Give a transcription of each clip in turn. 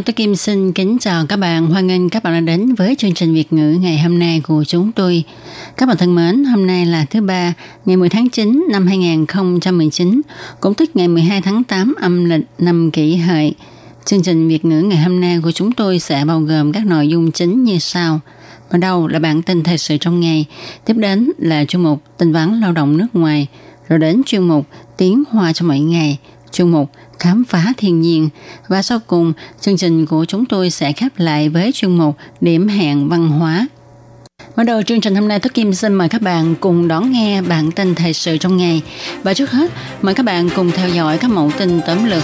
Hello, tôi Kim xin kính chào các bạn. Hoan nghênh các bạn đã đến với chương trình Việt ngữ ngày hôm nay của chúng tôi. Các bạn thân mến, hôm nay là thứ ba, ngày 10 tháng 9 năm 2019, cũng tức ngày 12 tháng 8 âm lịch năm kỷ hợi. Chương trình Việt ngữ ngày hôm nay của chúng tôi sẽ bao gồm các nội dung chính như sau. Mở đầu là bản tin thời sự trong ngày, tiếp đến là chuyên mục tin vắn lao động nước ngoài, rồi đến chuyên mục tiếng hoa cho mỗi ngày, chuyên mục khám phá thiên nhiên và sau cùng chương trình của chúng tôi sẽ khép lại với chuyên mục điểm hẹn văn hóa. Mở đầu chương trình hôm nay Thúy Kim xin mời các bạn cùng đón nghe bản tin thời sự trong ngày và trước hết mời các bạn cùng theo dõi các mẫu tin tóm lược.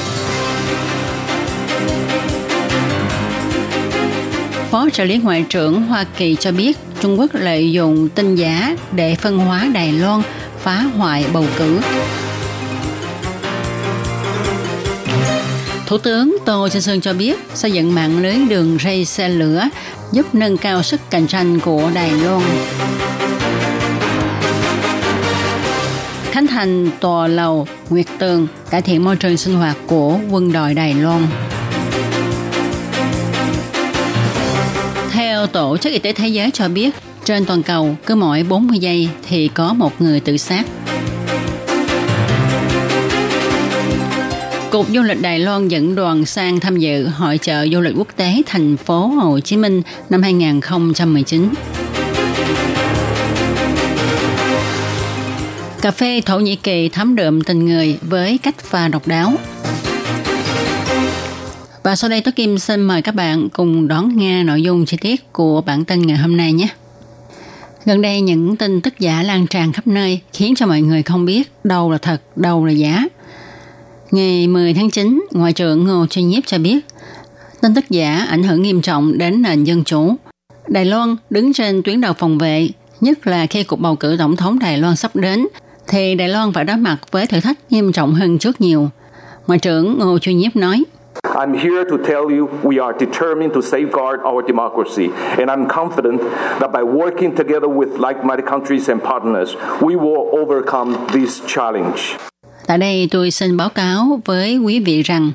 Phó trợ lý Ngoại trưởng Hoa Kỳ cho biết Trung Quốc lợi dụng tin giả để phân hóa Đài Loan, phá hoại bầu cử. Thủ tướng Tô Trinh Sơn cho biết xây dựng mạng lưới đường ray xe lửa giúp nâng cao sức cạnh tranh của Đài Loan. Khánh thành tòa lầu Nguyệt Tường cải thiện môi trường sinh hoạt của quân đội Đài Loan. Theo Tổ chức Y tế Thế giới cho biết, trên toàn cầu cứ mỗi 40 giây thì có một người tự sát. Cục Du lịch Đài Loan dẫn đoàn sang tham dự hội trợ du lịch quốc tế thành phố Hồ Chí Minh năm 2019. Cà phê Thổ Nhĩ Kỳ thấm đượm tình người với cách pha độc đáo. Và sau đây tôi Kim xin mời các bạn cùng đón nghe nội dung chi tiết của bản tin ngày hôm nay nhé. Gần đây những tin tức giả lan tràn khắp nơi khiến cho mọi người không biết đâu là thật, đâu là giả. Ngày 10 tháng 9, Ngoại trưởng Ngô Chuyên Nhiếp cho biết tin tức giả ảnh hưởng nghiêm trọng đến nền dân chủ. Đài Loan đứng trên tuyến đầu phòng vệ, nhất là khi cuộc bầu cử tổng thống Đài Loan sắp đến, thì Đài Loan phải đối mặt với thử thách nghiêm trọng hơn trước nhiều. Ngoại trưởng Ngô Chuyên Nhiếp nói, I'm here to tell you we are determined to safeguard our democracy, and I'm confident that by working together with like-minded countries and partners, we will overcome this challenge. Tại đây tôi xin báo cáo với quý vị rằng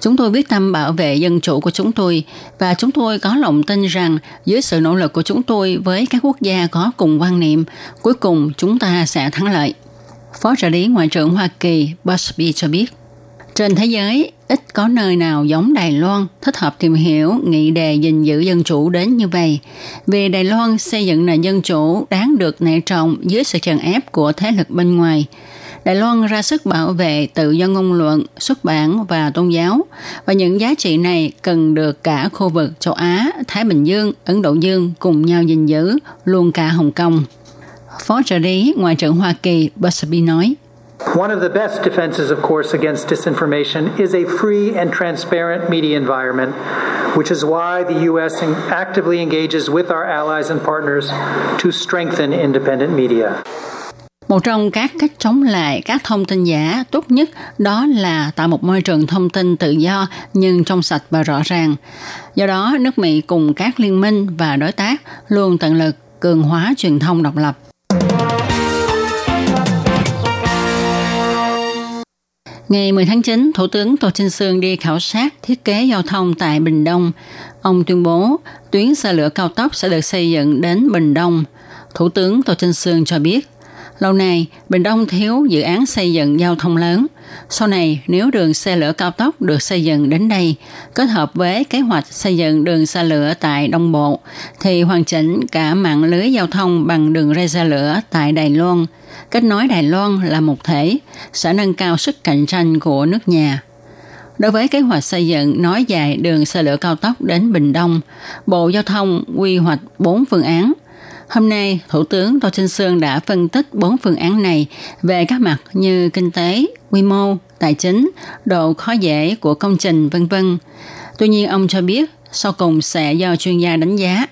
chúng tôi quyết tâm bảo vệ dân chủ của chúng tôi và chúng tôi có lòng tin rằng dưới sự nỗ lực của chúng tôi với các quốc gia có cùng quan niệm, cuối cùng chúng ta sẽ thắng lợi. Phó trợ lý Ngoại trưởng Hoa Kỳ Busby cho biết, trên thế giới, ít có nơi nào giống Đài Loan thích hợp tìm hiểu nghị đề gìn giữ dân chủ đến như vậy. Vì Đài Loan xây dựng nền dân chủ đáng được nể trọng dưới sự tràn ép của thế lực bên ngoài. Đài Loan ra sức bảo vệ tự do ngôn luận, xuất bản và tôn giáo, và những giá trị này cần được cả khu vực châu Á, Thái Bình Dương, Ấn Độ Dương cùng nhau gìn giữ, luôn cả Hồng Kông. Phó trợ lý Ngoại trưởng Hoa Kỳ Busby nói, One of the best defenses, of course, against disinformation is a free and transparent media environment, which is why the U.S. actively engages with our allies and partners to strengthen independent media. Một trong các cách chống lại các thông tin giả tốt nhất đó là tạo một môi trường thông tin tự do nhưng trong sạch và rõ ràng. Do đó, nước Mỹ cùng các liên minh và đối tác luôn tận lực cường hóa truyền thông độc lập. Ngày 10 tháng 9, Thủ tướng Tô Trinh Sương đi khảo sát thiết kế giao thông tại Bình Đông. Ông tuyên bố tuyến xe lửa cao tốc sẽ được xây dựng đến Bình Đông. Thủ tướng Tô Trinh Sương cho biết, lâu nay Bình Đông thiếu dự án xây dựng giao thông lớn. Sau này, nếu đường xe lửa cao tốc được xây dựng đến đây, kết hợp với kế hoạch xây dựng đường xe lửa tại Đông Bộ, thì hoàn chỉnh cả mạng lưới giao thông bằng đường ray xe lửa tại Đài Loan – kết nối Đài Loan là một thể, sẽ nâng cao sức cạnh tranh của nước nhà. Đối với kế hoạch xây dựng nối dài đường xe lửa cao tốc đến Bình Đông, Bộ Giao thông quy hoạch 4 phương án. Hôm nay, Thủ tướng Tô Trinh Sương đã phân tích 4 phương án này về các mặt như kinh tế, quy mô, tài chính, độ khó dễ của công trình, vân vân. Tuy nhiên, ông cho biết sau cùng sẽ do chuyên gia đánh giá.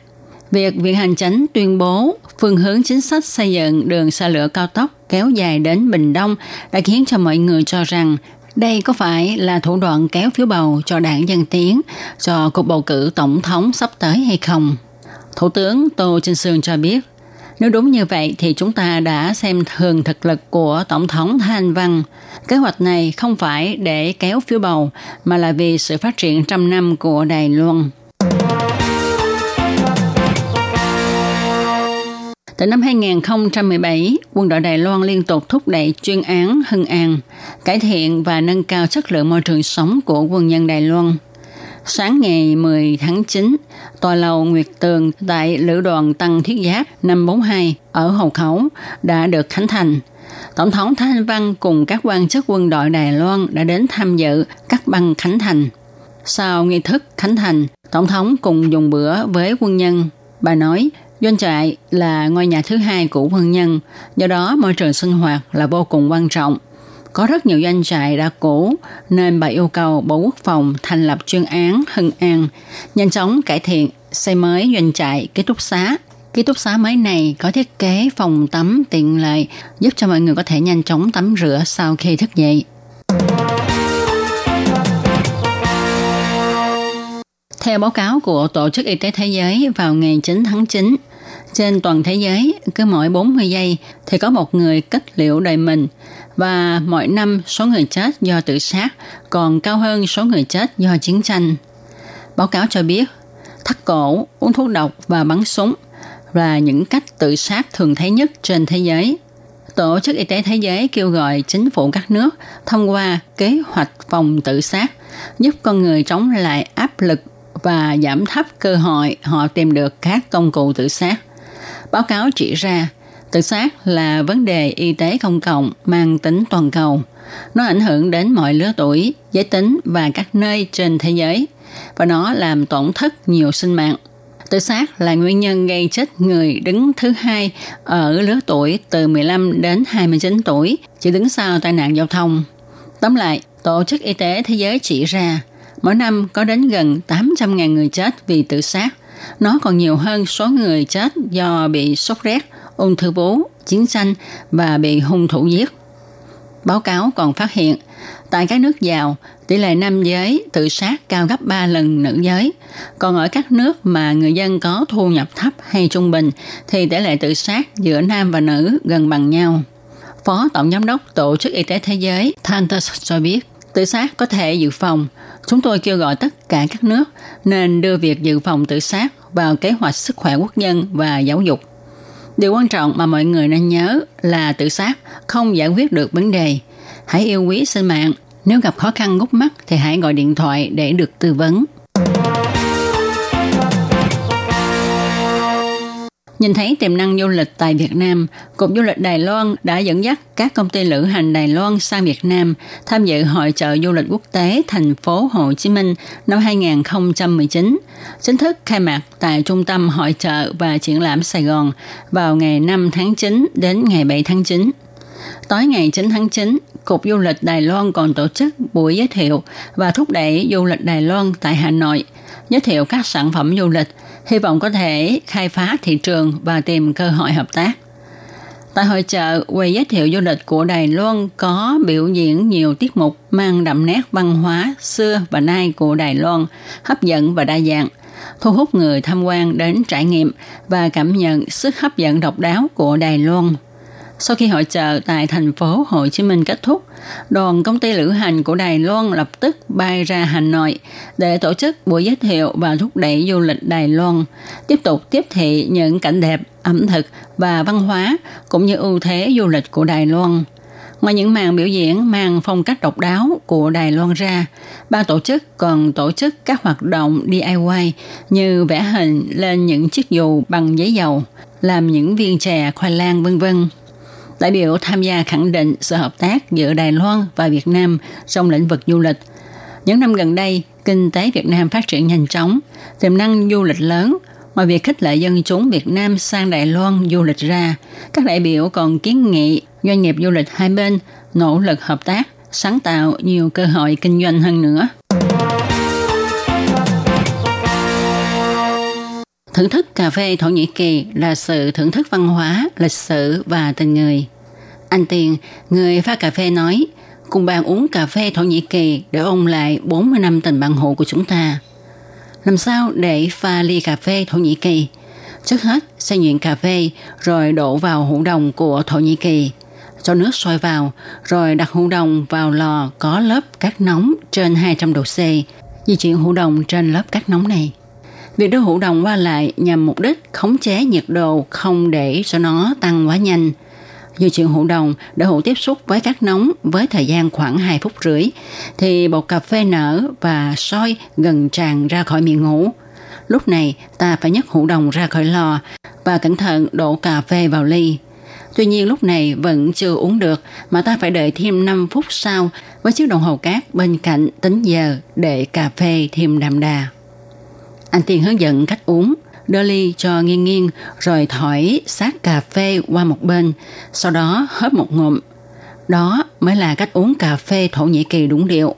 Việc Viện Hành Chánh tuyên bố phương hướng chính sách xây dựng đường xa lửa cao tốc kéo dài đến Bình Đông đã khiến cho mọi người cho rằng đây có phải là thủ đoạn kéo phiếu bầu cho đảng Dân Tiến cho cuộc bầu cử tổng thống sắp tới hay không? Thủ tướng Tô Trinh Sương cho biết, nếu đúng như vậy thì chúng ta đã xem thường thực lực của Tổng thống Thanh Văn. Kế hoạch này không phải để kéo phiếu bầu, mà là vì sự phát triển trăm năm của Đài Loan. Từ năm 2017, quân đội Đài Loan liên tục thúc đẩy chuyên án Hưng An, cải thiện và nâng cao chất lượng môi trường sống của quân nhân Đài Loan. Sáng ngày 10 tháng 9, tòa lầu Nguyệt Tường tại Lữ đoàn Tăng Thiết Giáp 542 ở Hậu Khẩu đã được khánh thành. Tổng thống Thái Anh Văn cùng các quan chức quân đội Đài Loan đã đến tham dự các băng khánh thành. Sau nghi thức khánh thành, Tổng thống cùng dùng bữa với quân nhân. Bà nói, Doanh trại là ngôi nhà thứ hai của quân nhân, do đó môi trường sinh hoạt là vô cùng quan trọng. Có rất nhiều doanh trại đã cũ, nên bà yêu cầu Bộ Quốc phòng thành lập chuyên án Hưng An, nhanh chóng cải thiện, xây mới doanh trại ký túc xá. Ký túc xá mới này có thiết kế phòng tắm tiện lợi, giúp cho mọi người có thể nhanh chóng tắm rửa sau khi thức dậy. Theo báo cáo của Tổ chức Y tế Thế giới vào ngày 9 tháng 9, trên toàn thế giới, cứ mỗi 40 giây thì có một người kết liễu đời mình và mỗi năm số người chết do tự sát còn cao hơn số người chết do chiến tranh. Báo cáo cho biết, thắt cổ, uống thuốc độc và bắn súng là những cách tự sát thường thấy nhất trên thế giới. Tổ chức Y tế Thế giới kêu gọi chính phủ các nước thông qua kế hoạch phòng tự sát, giúp con người chống lại áp lực và giảm thấp cơ hội họ tìm được các công cụ tự sát. Báo cáo chỉ ra, tự sát là vấn đề y tế công cộng mang tính toàn cầu. Nó ảnh hưởng đến mọi lứa tuổi, giới tính và các nơi trên thế giới, và nó làm tổn thất nhiều sinh mạng. Tự sát là nguyên nhân gây chết người đứng thứ hai ở lứa tuổi từ 15 đến 29 tuổi, chỉ đứng sau tai nạn giao thông. Tóm lại, Tổ chức Y tế Thế giới chỉ ra, mỗi năm có đến gần 800.000 người chết vì tự sát. Nó còn nhiều hơn số người chết do bị sốt rét, ung thư vú, chiến tranh và bị hung thủ giết. Báo cáo còn phát hiện, tại các nước giàu, tỷ lệ nam giới tự sát cao gấp 3 lần nữ giới. Còn ở các nước mà người dân có thu nhập thấp hay trung bình thì tỷ lệ tự sát giữa nam và nữ gần bằng nhau. Phó Tổng Giám đốc Tổ chức Y tế Thế giới Tantas cho biết, tự sát có thể dự phòng. Chúng tôi kêu gọi tất cả các nước nên đưa việc dự phòng tự sát vào kế hoạch sức khỏe quốc dân và giáo dục. Điều quan trọng mà mọi người nên nhớ là tự sát không giải quyết được vấn đề. Hãy yêu quý sinh mạng. Nếu gặp khó khăn gút mắt thì hãy gọi điện thoại để được tư vấn. Nhìn thấy tiềm năng du lịch tại Việt Nam, Cục Du lịch Đài Loan đã dẫn dắt các công ty lữ hành Đài Loan sang Việt Nam tham dự hội trợ du lịch quốc tế thành phố Hồ Chí Minh năm 2019, chính thức khai mạc tại Trung tâm Hội trợ và Triển lãm Sài Gòn vào ngày 5 tháng 9 đến ngày 7 tháng 9. Tối ngày 9 tháng 9, Cục Du lịch Đài Loan còn tổ chức buổi giới thiệu và thúc đẩy du lịch Đài Loan tại Hà Nội, giới thiệu các sản phẩm du lịch, hy vọng có thể khai phá thị trường và tìm cơ hội hợp tác. Tại hội trợ, quầy giới thiệu du lịch của Đài Loan có biểu diễn nhiều tiết mục mang đậm nét văn hóa xưa và nay của Đài Loan, hấp dẫn và đa dạng, thu hút người tham quan đến trải nghiệm và cảm nhận sức hấp dẫn độc đáo của Đài Loan. Sau khi hội trợ tại thành phố Hồ Chí Minh kết thúc, đoàn công ty lữ hành của Đài Loan lập tức bay ra Hà Nội để tổ chức buổi giới thiệu và thúc đẩy du lịch Đài Loan, tiếp tục tiếp thị những cảnh đẹp, ẩm thực và văn hóa cũng như ưu thế du lịch của Đài Loan. Ngoài những màn biểu diễn mang phong cách độc đáo của Đài Loan ra, ban tổ chức còn tổ chức các hoạt động DIY như vẽ hình lên những chiếc dù bằng giấy dầu, làm những viên chè khoai lang vân vân. Đại biểu tham gia khẳng định sự hợp tác giữa Đài Loan và Việt Nam trong lĩnh vực du lịch. Những năm gần đây, kinh tế Việt Nam phát triển nhanh chóng, tiềm năng du lịch lớn. Ngoài việc khích lệ dân chúng Việt Nam sang Đài Loan du lịch ra, các đại biểu còn kiến nghị doanh nghiệp du lịch hai bên nỗ lực hợp tác sáng tạo nhiều cơ hội kinh doanh hơn nữa. Thưởng thức cà phê Thổ Nhĩ Kỳ là sự thưởng thức văn hóa, lịch sử và tình người. Anh Tiền, người pha cà phê nói, cùng bạn uống cà phê Thổ Nhĩ Kỳ để ôn lại 40 năm tình bạn hữu của chúng ta. Làm sao để pha ly cà phê Thổ Nhĩ Kỳ? Trước hết, xay nhuyễn cà phê rồi đổ vào hũ đồng của Thổ Nhĩ Kỳ. Cho nước sôi vào, rồi đặt hũ đồng vào lò có lớp cát nóng trên 200 độ C. Di chuyển hũ đồng trên lớp cát nóng này. Việc đưa hữu đồng qua lại nhằm mục đích khống chế nhiệt độ không để cho nó tăng quá nhanh. Di chuyển hữu đồng để hữu tiếp xúc với cát nóng với thời gian khoảng 2 phút rưỡi, thì bột cà phê nở và soi gần tràn ra khỏi miệng hũ. Lúc này ta phải nhấc hũ đồng ra khỏi lò và cẩn thận đổ cà phê vào ly. Tuy nhiên lúc này vẫn chưa uống được mà ta phải đợi thêm 5 phút sau với chiếc đồng hồ cát bên cạnh tính giờ để cà phê thêm đậm đà. Anh Tiên hướng dẫn cách uống, đưa ly cho nghiêng nghiêng rồi thổi sát cà phê qua một bên, sau đó hớp một ngụm. Đó mới là cách uống cà phê Thổ Nhĩ Kỳ đúng điệu.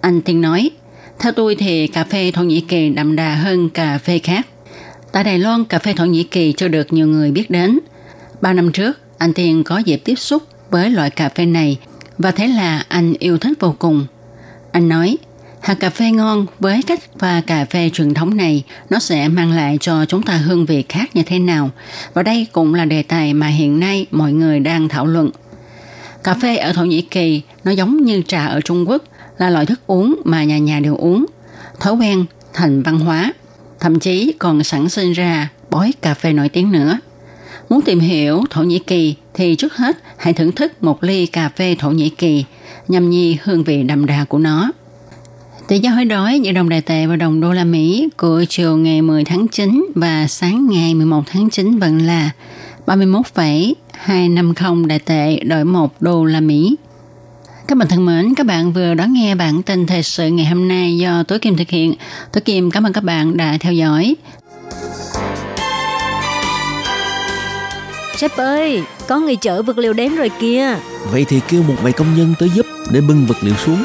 Anh Tiên nói, theo tôi thì cà phê Thổ Nhĩ Kỳ đậm đà hơn cà phê khác. Tại Đài Loan, cà phê Thổ Nhĩ Kỳ chưa được nhiều người biết đến. Ba năm trước, anh Tiên có dịp tiếp xúc với loại cà phê này và thế là anh yêu thích vô cùng. Anh nói, hạt cà phê ngon với cách pha cà phê truyền thống này nó sẽ mang lại cho chúng ta hương vị khác như thế nào. Và đây cũng là đề tài mà hiện nay mọi người đang thảo luận. Cà phê ở Thổ Nhĩ Kỳ nó giống như trà ở Trung Quốc là loại thức uống mà nhà nhà đều uống. Thói quen thành văn hóa, thậm chí còn sản sinh ra bói cà phê nổi tiếng nữa. Muốn tìm hiểu Thổ Nhĩ Kỳ thì trước hết hãy thưởng thức một ly cà phê Thổ Nhĩ Kỳ, nhằm nhi hương vị đậm đà của nó. Tỷ giá hối đoái giữa đồng đại tệ và đồng đô la Mỹ của chiều ngày 10 tháng 9 và sáng ngày 11 tháng 9 vẫn là 31,250 đại tệ đổi 1 đô la Mỹ. Các bạn thân mến, các bạn vừa đón nghe bản tin thời sự ngày hôm nay do Tối Kim thực hiện. Tối Kim cảm ơn các bạn đã theo dõi. Sếp ơi, có người chở vật liệu đến rồi kìa. Vậy thì kêu một vài công nhân tới giúp để bưng vật liệu xuống.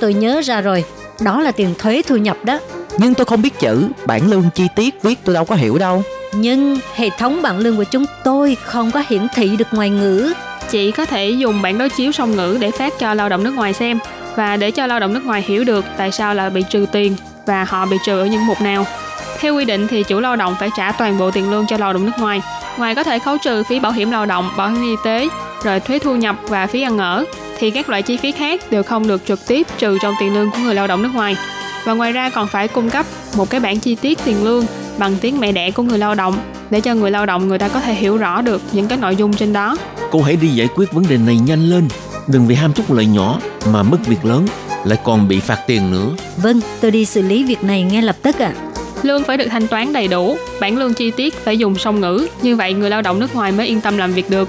tôi nhớ ra rồi. Đó là tiền thuế thu nhập đó. Nhưng tôi không biết chữ, bản lương chi tiết viết tôi đâu có hiểu đâu. Nhưng hệ thống bảng lương của chúng tôi không có hiển thị được ngoài ngữ. Chị có thể dùng bản đối chiếu song ngữ để phát cho lao động nước ngoài xem và để cho lao động nước ngoài hiểu được tại sao là bị trừ tiền và họ bị trừ ở những mục nào. Theo quy định thì chủ lao động phải trả toàn bộ tiền lương cho lao động nước ngoài. Ngoài có thể khấu trừ phí bảo hiểm lao động, bảo hiểm y tế, rồi thuế thu nhập và phí ăn ở, thì các loại chi phí khác đều không được trực tiếp trừ trong tiền lương của người lao động nước ngoài. Và ngoài ra còn phải cung cấp một cái bản chi tiết tiền lương bằng tiếng mẹ đẻ của người lao động để cho người lao động người ta có thể hiểu rõ được những cái nội dung trên đó. Cô hãy đi giải quyết vấn đề này nhanh lên. Đừng vì ham chút lợi nhỏ mà mất việc lớn, lại còn bị phạt tiền nữa. Vâng, tôi đi xử lý việc này ngay lập tức ạ. À. Lương phải được thanh toán đầy đủ, bản lương chi tiết phải dùng song ngữ, như vậy người lao động nước ngoài mới yên tâm làm việc được.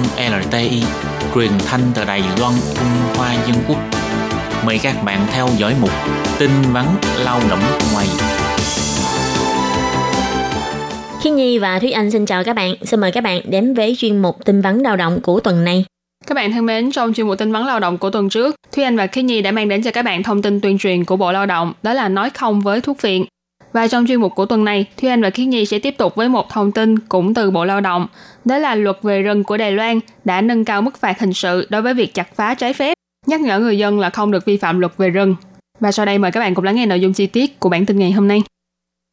Loan LTI, truyền thanh từ Đài Loan, Trung Hoa Dân Quốc. Mời các bạn theo dõi mục tin vắn lao động ngoài. Khiết Nhi và Thúy Anh xin chào các bạn. Xin mời các bạn đến với chuyên mục tin vắn lao động của tuần này. Các bạn thân mến, trong chuyên mục tin vắn lao động của tuần trước, Thúy Anh và Khiết Nhi đã mang đến cho các bạn thông tin tuyên truyền của Bộ Lao động, đó là nói không với thuốc viện. Và trong chuyên mục của tuần này, Thúy Anh và Khiết Nhi sẽ tiếp tục với một thông tin cũng từ Bộ Lao động, đó là luật về rừng của Đài Loan đã nâng cao mức phạt hình sự đối với việc chặt phá trái phép, nhắc nhở người dân là không được vi phạm luật về rừng. Và sau đây mời các bạn cùng lắng nghe nội dung chi tiết của bản tin ngày hôm nay.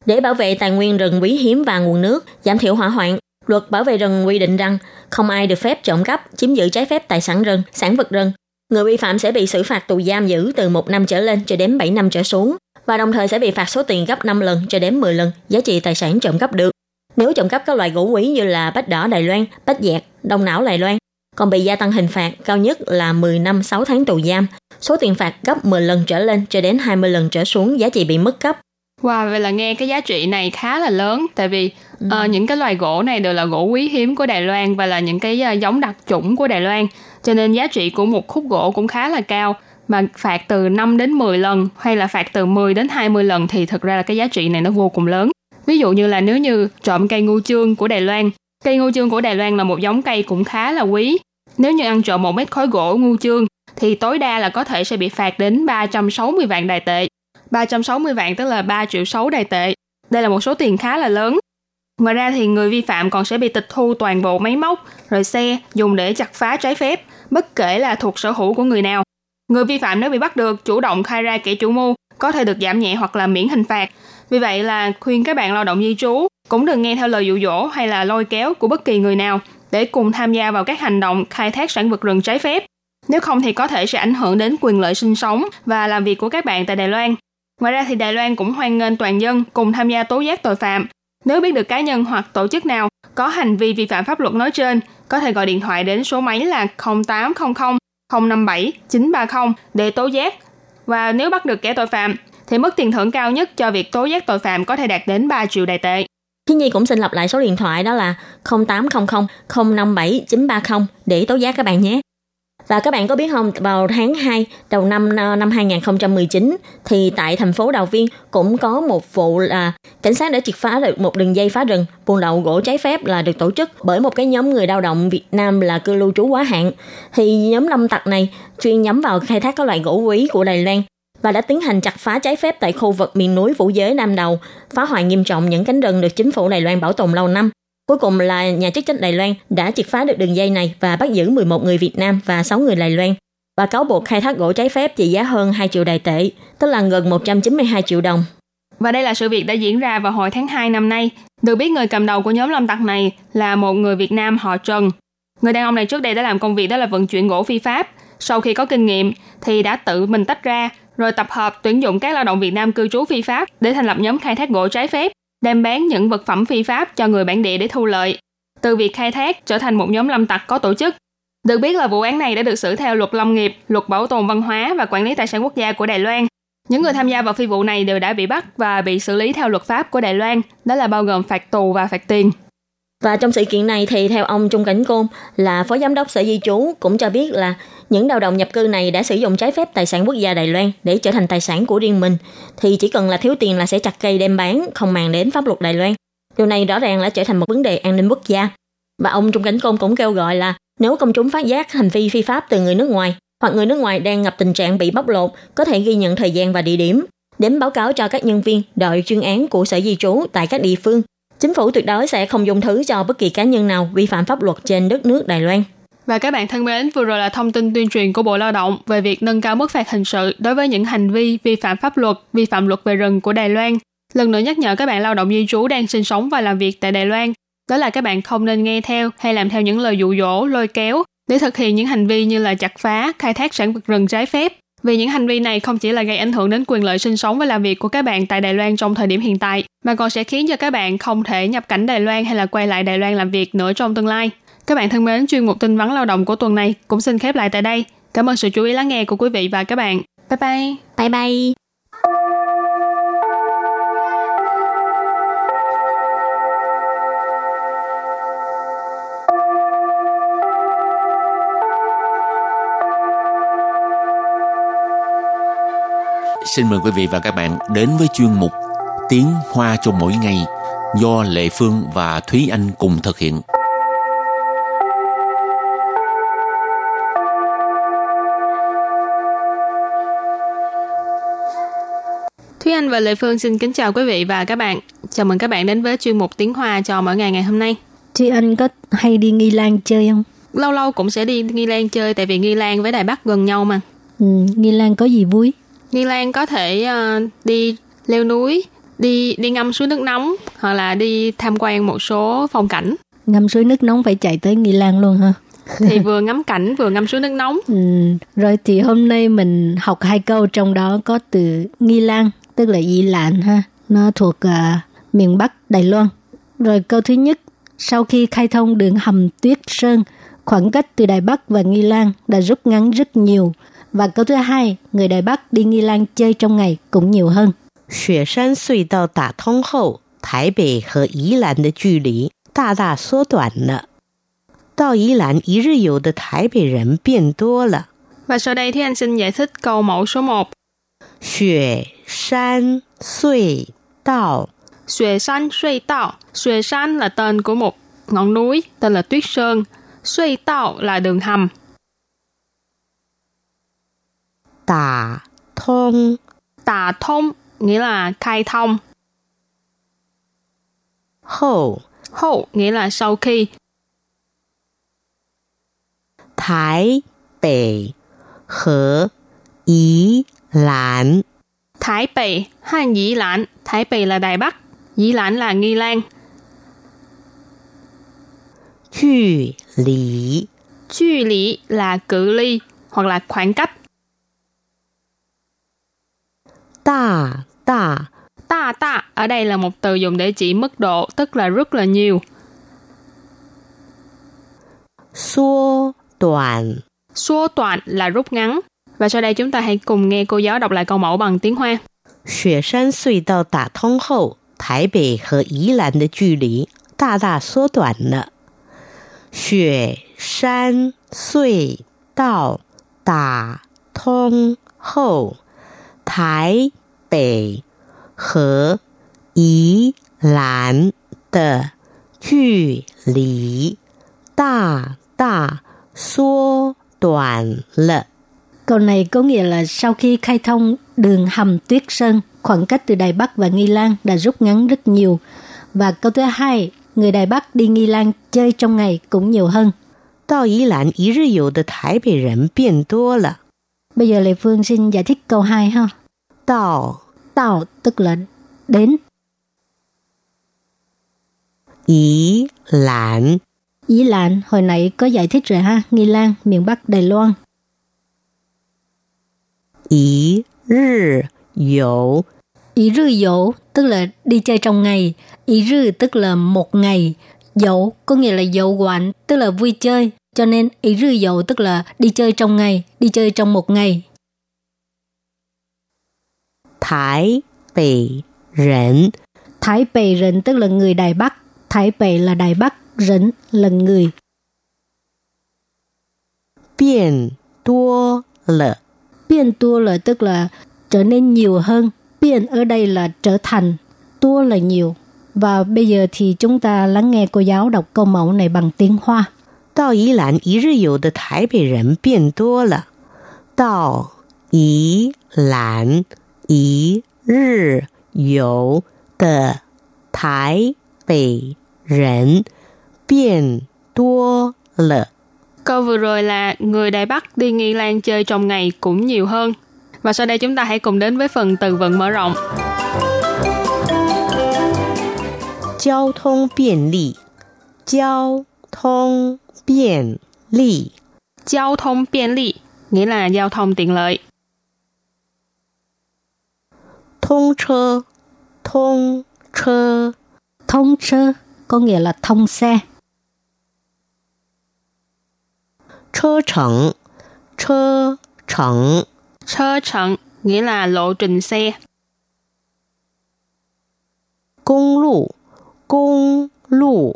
Để bảo vệ tài nguyên rừng quý hiếm và nguồn nước, giảm thiểu hỏa hoạn, luật bảo vệ rừng quy định rằng không ai được phép trộm cắp, chiếm giữ trái phép tài sản rừng, sản vật rừng. Người vi phạm sẽ bị xử phạt tù giam giữ từ 1 năm trở lên cho đến 7 năm trở xuống và đồng thời sẽ bị phạt số tiền gấp 5 lần cho đến 10 lần giá trị tài sản trộm cắp được. Nếu trộm cắp các loại gỗ quý như là bách đỏ Đài Loan, bách dẹt, đông não Đài Loan, còn bị gia tăng hình phạt cao nhất là 10 năm 6 tháng tù giam, số tiền phạt gấp 10 lần trở lên cho đến 20 lần trở xuống giá trị bị mất cấp. Wow, vậy là nghe cái giá trị này khá là lớn tại vì ừ. uh, những cái loài gỗ này đều là gỗ quý hiếm của Đài Loan và là những cái uh, giống đặc chủng của Đài Loan. Cho nên giá trị của một khúc gỗ cũng khá là cao mà phạt từ 5 đến 10 lần hay là phạt từ 10 đến 20 lần thì thực ra là cái giá trị này nó vô cùng lớn. Ví dụ như là nếu như trộm cây ngu chương của Đài Loan, cây ngu chương của Đài Loan là một giống cây cũng khá là quý. Nếu như ăn trộm một mét khối gỗ ngu chương thì tối đa là có thể sẽ bị phạt đến 360 vạn đài tệ. 360 vạn tức là 3 triệu 6 đài tệ. Đây là một số tiền khá là lớn. Ngoài ra thì người vi phạm còn sẽ bị tịch thu toàn bộ máy móc, rồi xe dùng để chặt phá trái phép, bất kể là thuộc sở hữu của người nào. Người vi phạm nếu bị bắt được chủ động khai ra kẻ chủ mưu có thể được giảm nhẹ hoặc là miễn hình phạt. Vì vậy là khuyên các bạn lao động di trú cũng đừng nghe theo lời dụ dỗ hay là lôi kéo của bất kỳ người nào để cùng tham gia vào các hành động khai thác sản vật rừng trái phép. Nếu không thì có thể sẽ ảnh hưởng đến quyền lợi sinh sống và làm việc của các bạn tại Đài Loan. Ngoài ra thì Đài Loan cũng hoan nghênh toàn dân cùng tham gia tố giác tội phạm. Nếu biết được cá nhân hoặc tổ chức nào có hành vi vi phạm pháp luật nói trên, có thể gọi điện thoại đến số máy là 0800 057 930 để tố giác. Và nếu bắt được kẻ tội phạm, thì mức tiền thưởng cao nhất cho việc tố giác tội phạm có thể đạt đến 3 triệu đài tệ. Khi Nhi cũng xin lặp lại số điện thoại đó là 0800 057 930 để tố giác các bạn nhé. Và các bạn có biết không, vào tháng 2 đầu năm ờ, năm 2019 thì tại thành phố Đào Viên cũng có một vụ là cảnh sát đã triệt phá được một đường dây phá rừng buôn lậu gỗ trái phép là được tổ chức bởi một cái nhóm người lao động Việt Nam là cư lưu trú quá hạn. Thì nhóm lâm tặc này chuyên nhắm vào khai thác các loại gỗ quý của Đài Loan và đã tiến hành chặt phá trái phép tại khu vực miền núi Vũ Giới Nam Đầu, phá hoại nghiêm trọng những cánh rừng được chính phủ Đài Loan bảo tồn lâu năm. Cuối cùng là nhà chức trách Đài Loan đã triệt phá được đường dây này và bắt giữ 11 người Việt Nam và 6 người Đài Loan và cáo buộc khai thác gỗ trái phép trị giá hơn 2 triệu đài tệ, tức là gần 192 triệu đồng. Và đây là sự việc đã diễn ra vào hồi tháng 2 năm nay. Được biết người cầm đầu của nhóm lâm tặc này là một người Việt Nam họ Trần. Người đàn ông này trước đây đã làm công việc đó là vận chuyển gỗ phi pháp. Sau khi có kinh nghiệm thì đã tự mình tách ra rồi tập hợp tuyển dụng các lao động Việt Nam cư trú phi pháp để thành lập nhóm khai thác gỗ trái phép đem bán những vật phẩm phi pháp cho người bản địa để thu lợi. Từ việc khai thác trở thành một nhóm lâm tặc có tổ chức. Được biết là vụ án này đã được xử theo luật lâm nghiệp, luật bảo tồn văn hóa và quản lý tài sản quốc gia của Đài Loan. Những người tham gia vào phi vụ này đều đã bị bắt và bị xử lý theo luật pháp của Đài Loan, đó là bao gồm phạt tù và phạt tiền. Và trong sự kiện này thì theo ông Trung Cảnh Côn là phó giám đốc sở di trú cũng cho biết là những lao động nhập cư này đã sử dụng trái phép tài sản quốc gia Đài Loan để trở thành tài sản của riêng mình thì chỉ cần là thiếu tiền là sẽ chặt cây đem bán, không màng đến pháp luật Đài Loan. Điều này rõ ràng là trở thành một vấn đề an ninh quốc gia. Và ông Trung Cảnh Côn cũng kêu gọi là nếu công chúng phát giác hành vi phi pháp từ người nước ngoài hoặc người nước ngoài đang gặp tình trạng bị bóc lột, có thể ghi nhận thời gian và địa điểm, đến báo cáo cho các nhân viên đội chuyên án của sở di trú tại các địa phương Chính phủ tuyệt đối sẽ không dùng thứ cho bất kỳ cá nhân nào vi phạm pháp luật trên đất nước Đài Loan. Và các bạn thân mến, vừa rồi là thông tin tuyên truyền của Bộ Lao động về việc nâng cao mức phạt hình sự đối với những hành vi vi phạm pháp luật, vi phạm luật về rừng của Đài Loan. Lần nữa nhắc nhở các bạn lao động di trú đang sinh sống và làm việc tại Đài Loan, đó là các bạn không nên nghe theo hay làm theo những lời dụ dỗ, lôi kéo để thực hiện những hành vi như là chặt phá, khai thác sản vật rừng trái phép. Vì những hành vi này không chỉ là gây ảnh hưởng đến quyền lợi sinh sống và làm việc của các bạn tại Đài Loan trong thời điểm hiện tại, mà còn sẽ khiến cho các bạn không thể nhập cảnh Đài Loan hay là quay lại Đài Loan làm việc nữa trong tương lai. Các bạn thân mến, chuyên mục tin vắn lao động của tuần này cũng xin khép lại tại đây. Cảm ơn sự chú ý lắng nghe của quý vị và các bạn. Bye bye. Bye bye. Xin mời quý vị và các bạn đến với chuyên mục Tiếng Hoa cho mỗi ngày do Lệ Phương và Thúy Anh cùng thực hiện. Thúy Anh và Lệ Phương xin kính chào quý vị và các bạn. Chào mừng các bạn đến với chuyên mục Tiếng Hoa cho mỗi ngày ngày hôm nay. Thúy Anh có hay đi Nghi Lan chơi không? Lâu lâu cũng sẽ đi Nghi Lan chơi tại vì Nghi Lan với Đài Bắc gần nhau mà. Ừ, Nghi Lan có gì vui? Nghi Lan có thể uh, đi leo núi, đi đi ngâm suối nước nóng hoặc là đi tham quan một số phong cảnh. Ngâm suối nước nóng phải chạy tới Nghi Lan luôn ha? thì vừa ngắm cảnh vừa ngâm suối nước nóng. Ừ, rồi thì hôm nay mình học hai câu trong đó có từ Nghi Lan tức là Di Lạn ha, nó thuộc uh, miền Bắc Đài Loan. Rồi câu thứ nhất, sau khi khai thông đường hầm Tuyết Sơn, khoảng cách từ Đài Bắc và Nghi Lan đã rút ngắn rất nhiều. Và câu thứ hai, người Đài Bắc đi Nghi Lan chơi trong ngày cũng nhiều hơn. 雪山隧道打通后，台北和宜兰的距离大大缩短了。到宜兰一日游的台北人变多了。 Và sau đây thì anh xin giải thích câu mẫu số 1. 雪山隧道 Xuệ San Xuê Tạo. Xuệ San là tên của một ngọn núi tên là Tuyết Sơn. Xuê Tạo là đường hầm. 打通 Tà thông nghĩa là khai thông. 后， Hậu nghĩa là sau khi. 台北和宜兰 Thái Bì hay Dĩ Lãn. Thái Bì là Đài Bắc. Dĩ Lãn là Nghi Lan. 距离 距lý là cự ly hoặc là khoảng cách. 大大 Ta ta ở đây là một từ dùng để chỉ mức độ, tức là rất là nhiều. 缩短 Số toàn là rút ngắn. Và sau đây chúng ta hãy cùng nghe cô giáo đọc lại câu mẫu bằng tiếng Hoa. 雪山隧道打通后，台北和宜兰的距离大大缩短了。雪山隧道打通后，台 北和宜兰的距离大大缩短了。 Câu này có nghĩa là sau khi khai thông đường hầm Tuyết Sơn, khoảng cách từ Đài Bắc và Nghi Lan đã rút ngắn rất nhiều. Và câu thứ hai, người Đài Bắc đi Nghi Lan chơi trong ngày cũng nhiều hơn. 到宜兰一日游的台北人变多了。 Bây giờ Lê Phương xin giải thích câu 2 ha. tạo, tạo tức là đến. Ý Lan Ý Lan, hồi nãy có giải thích rồi ha, Nghi Lan, miền Bắc Đài Loan. Ý Rư Dậu Ý Rư Dậu tức là đi chơi trong ngày, Ý Rư tức là một ngày, Dậu có nghĩa là dậu quạnh tức là vui chơi, cho nên Ý Rư Dậu tức là đi chơi trong ngày, đi chơi trong một ngày, Thái Bì Rẫn. Thái Bì Rẫn tức là người Đài Bắc. Thái Bì là Đài Bắc, Rẫn là người. Biên tua lợ. Biên tua lợ tức là trở nên nhiều hơn. Biên ở đây là trở thành, tua là nhiều. Và bây giờ thì chúng ta lắng nghe cô giáo đọc câu mẫu này bằng tiếng Hoa. Đào Ý Lan, ý rì yếu de Thái Bì Rẫn biên tua lợ. Đào Ý Lan, 一日游的台北人变多了。 Câu vừa rồi là người Đài Bắc đi Nghi Lan chơi trong ngày cũng nhiều hơn. Và sau đây chúng ta hãy cùng đến với phần từ vựng mở rộng. 交通便利，交通便利， Giao thông便利nghĩa là giao thông tiện lợi. thông chơ. Thông chơ. Thông chơ có nghĩa là thông xe. Chơ chẳng. Chơ chẳng. Chơ chẳng nghĩa là lộ trình xe. Công lộ công lộ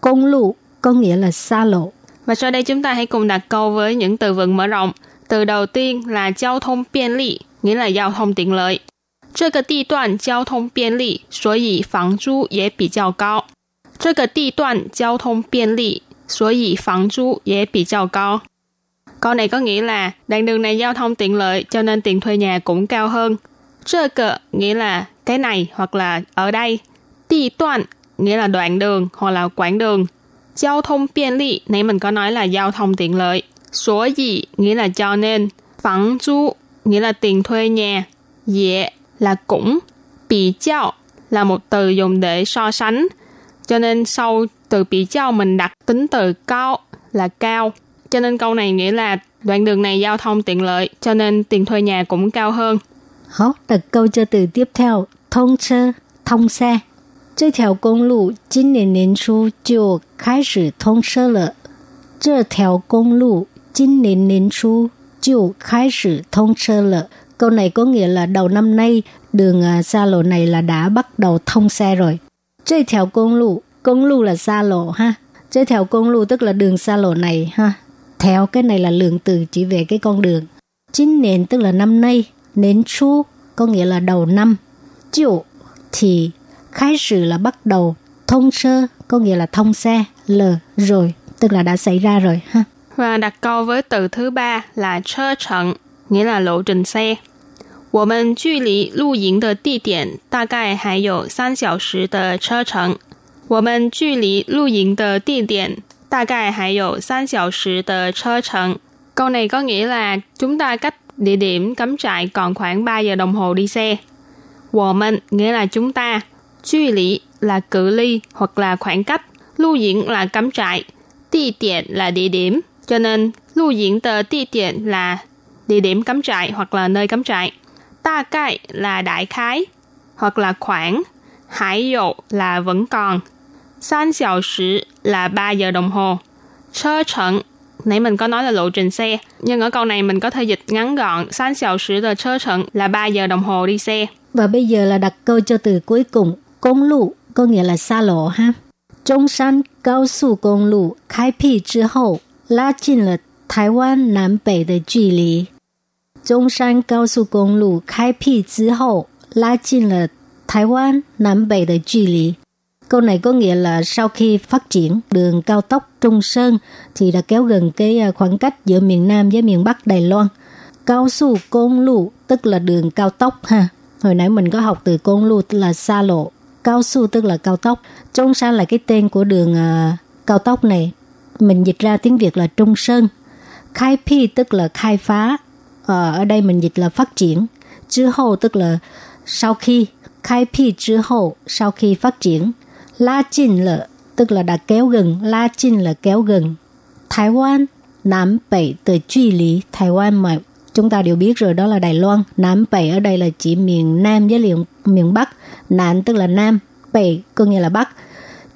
công lộ có nghĩa là xa lộ. Và sau đây chúng ta hãy cùng đặt câu với những từ vựng mở rộng. Từ đầu tiên là giao thông 便利 nghĩa là giao thông tiện lợi. 这个地段交通便利，所以房租也比较高。这个地段交通便利，所以房租也比较高。Câu này có nghĩa là đoạn đường này giao thông tiện lợi cho nên tiền thuê nhà cũng cao hơn. Trơ cờ nghĩa là cái này hoặc là ở đây. Đi đoạn nghĩa là đoạn đường hoặc là quãng đường. Giao thông biên lý nãy mình có nói là giao thông tiện lợi. Số gì nghĩa là cho nên. Phẳng du nghĩa là tiền thuê nhà. Dễ là cũng. Bị giao là một từ dùng để so sánh. Cho nên sau từ bị giao mình đặt tính từ cao là cao. Cho nên câu này nghĩa là đoạn đường này giao thông tiện lợi, cho nên tiền thuê nhà cũng cao hơn. Hảo, đặt câu cho từ tiếp theo. Thông车, thông xe. 这条公路今年年初就开始通车了。这条公路今年年初就开始通车了。 Câu này có nghĩa là đầu năm nay đường à, xa lộ này là đã bắt đầu thông xe rồi. chơi theo công lộ, công lộ là xa lộ ha. chơi theo công lộ tức là đường xa lộ này ha. Theo cái này là lượng từ chỉ về cái con đường. Chín nền tức là năm nay, nến chú có nghĩa là đầu năm. Chiều thì khai sự là bắt đầu, thông sơ có nghĩa là thông xe, l rồi, tức là đã xảy ra rồi ha. Và đặt câu với từ thứ ba là chơ trận, nghĩa là lộ trình xe. 我们距离露营的地点大概还有三小时的车程。我们距离露营的地点大概还有三小时的车程。Câu này có nghĩa là chúng ta cách địa điểm cắm trại còn khoảng 3 giờ đồng hồ đi xe. 我们 nghĩa là chúng ta, 距离 là cự ly hoặc là khoảng cách, lưu diễn là cắm trại, địa điểm là địa điểm, cho nên lưu diễn tờ địa điểm là địa điểm cắm trại hoặc là nơi cắm trại. Ta cai là đại khái hoặc là khoảng, hải dụ là vẫn còn, 3 xào sử là 3 giờ đồng hồ. Chơ trận, nãy mình có nói là lộ trình xe, nhưng ở câu này mình có thể dịch ngắn gọn 3 xào sử là chơ trận là 3 giờ đồng hồ đi xe. Và bây giờ là đặt câu cho từ cuối cùng. Công lộ có nghĩa là xa lộ ha. Trung San cao su công lộ khai辟之后，拉近了台湾南北的距离。 中山高速公路开辟之后，拉近了台湾南北的距离。Câu này có nghĩa là sau khi phát triển đường cao tốc Trung Sơn thì đã kéo gần cái khoảng cách giữa miền Nam với miền Bắc Đài Loan. Cao su công lu tức là đường cao tốc ha. Hồi nãy mình có học từ công lu tức là xa lộ. Cao su tức là cao tốc. Trung Sơn là cái tên của đường uh, cao tốc này. Mình dịch ra tiếng Việt là Trung Sơn. Khai pi tức là khai phá. Ờ, ở đây mình dịch là phát triển. Chứ hậu tức là sau khi, khai phi chứ hậu sau khi phát triển. La chinh là, tức là đã kéo gần. La chinh là kéo gần. Thái Lan Nam 北 từ truy lý. Thái Lan mà chúng ta đều biết rồi, đó là Đài Loan. Ở đây là chỉ miền Nam với liền miền Bắc. Nam tức là Nam Bắc có nghĩa là Bắc.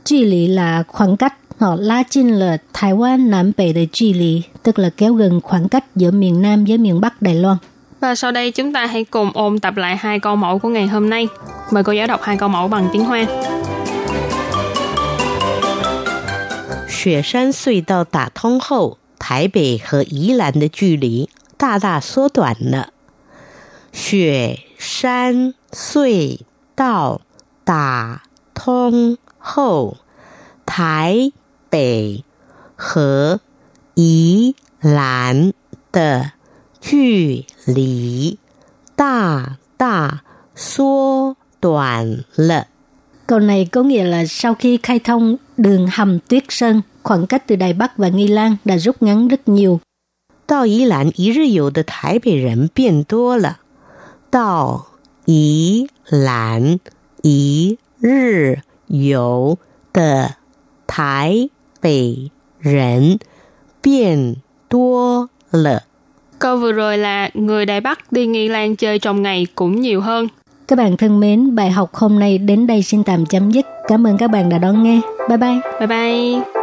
Truy lý là khoảng cách Họ La Chinh là Thái Quan Nam北từ truy lý tức là kéo gần khoảng cách giữa miền Nam với miền Bắc Đài Loan. Và sau đây chúng ta hãy cùng ôn tập lại hai câu mẫu của ngày hôm nay. Mời cô giáo đọc hai câu mẫu bằng tiếng Hoa. 雪山隧道打通后，台北和宜兰的距离大大缩短了。雪山隧道打通后，台 北和宜兰的距离大大缩短了。 Câu này có nghĩa là sau khi khai thông đường hầm Tuyết Sơn, khoảng cách từ Đài Bắc và Nghi Lan đã rút ngắn rất nhiều. 到宜兰一日游的台北人变多了。到宜兰一日游的台 北人变多了。 Câu vừa rồi là người Đài Bắc đi Nghi Lan chơi trong ngày cũng nhiều hơn. Các bạn thân mến, bài học hôm nay đến đây xin tạm chấm dứt. Cảm ơn các bạn đã đón nghe. Bye bye. Bye bye.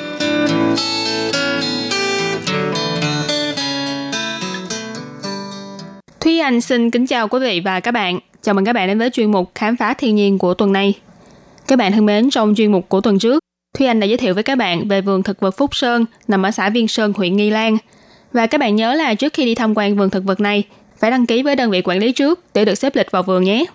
Anh xin kính chào quý vị và các bạn. Chào mừng các bạn đến với chuyên mục Khám phá thiên nhiên của tuần này. Các bạn thân mến, trong chuyên mục của tuần trước, Thúy Anh đã giới thiệu với các bạn về vườn thực vật Phúc Sơn nằm ở xã Viên Sơn, huyện Nghi Lan. Và các bạn nhớ là trước khi đi tham quan vườn thực vật này, phải đăng ký với đơn vị quản lý trước để được xếp lịch vào vườn nhé.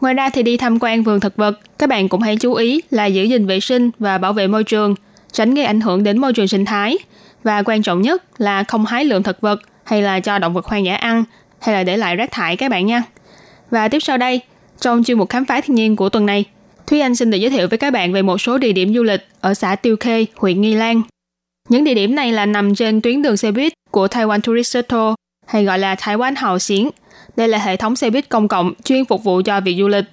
Ngoài ra thì đi tham quan vườn thực vật, các bạn cũng hãy chú ý là giữ gìn vệ sinh và bảo vệ môi trường, tránh gây ảnh hưởng đến môi trường sinh thái. Và quan trọng nhất là không hái lượm thực vật hay là cho động vật hoang dã ăn hay là để lại rác thải các bạn nha. Và tiếp sau đây, trong chuyên mục khám phá thiên nhiên của tuần này, Thúy Anh xin được giới thiệu với các bạn về một số địa điểm du lịch ở xã Tiêu Khê, huyện Nghi Lan. Những địa điểm này là nằm trên tuyến đường xe buýt của Taiwan Tourist Shuttle, hay gọi là Taiwan Hào Xiến. Đây là hệ thống xe buýt công cộng chuyên phục vụ cho việc du lịch.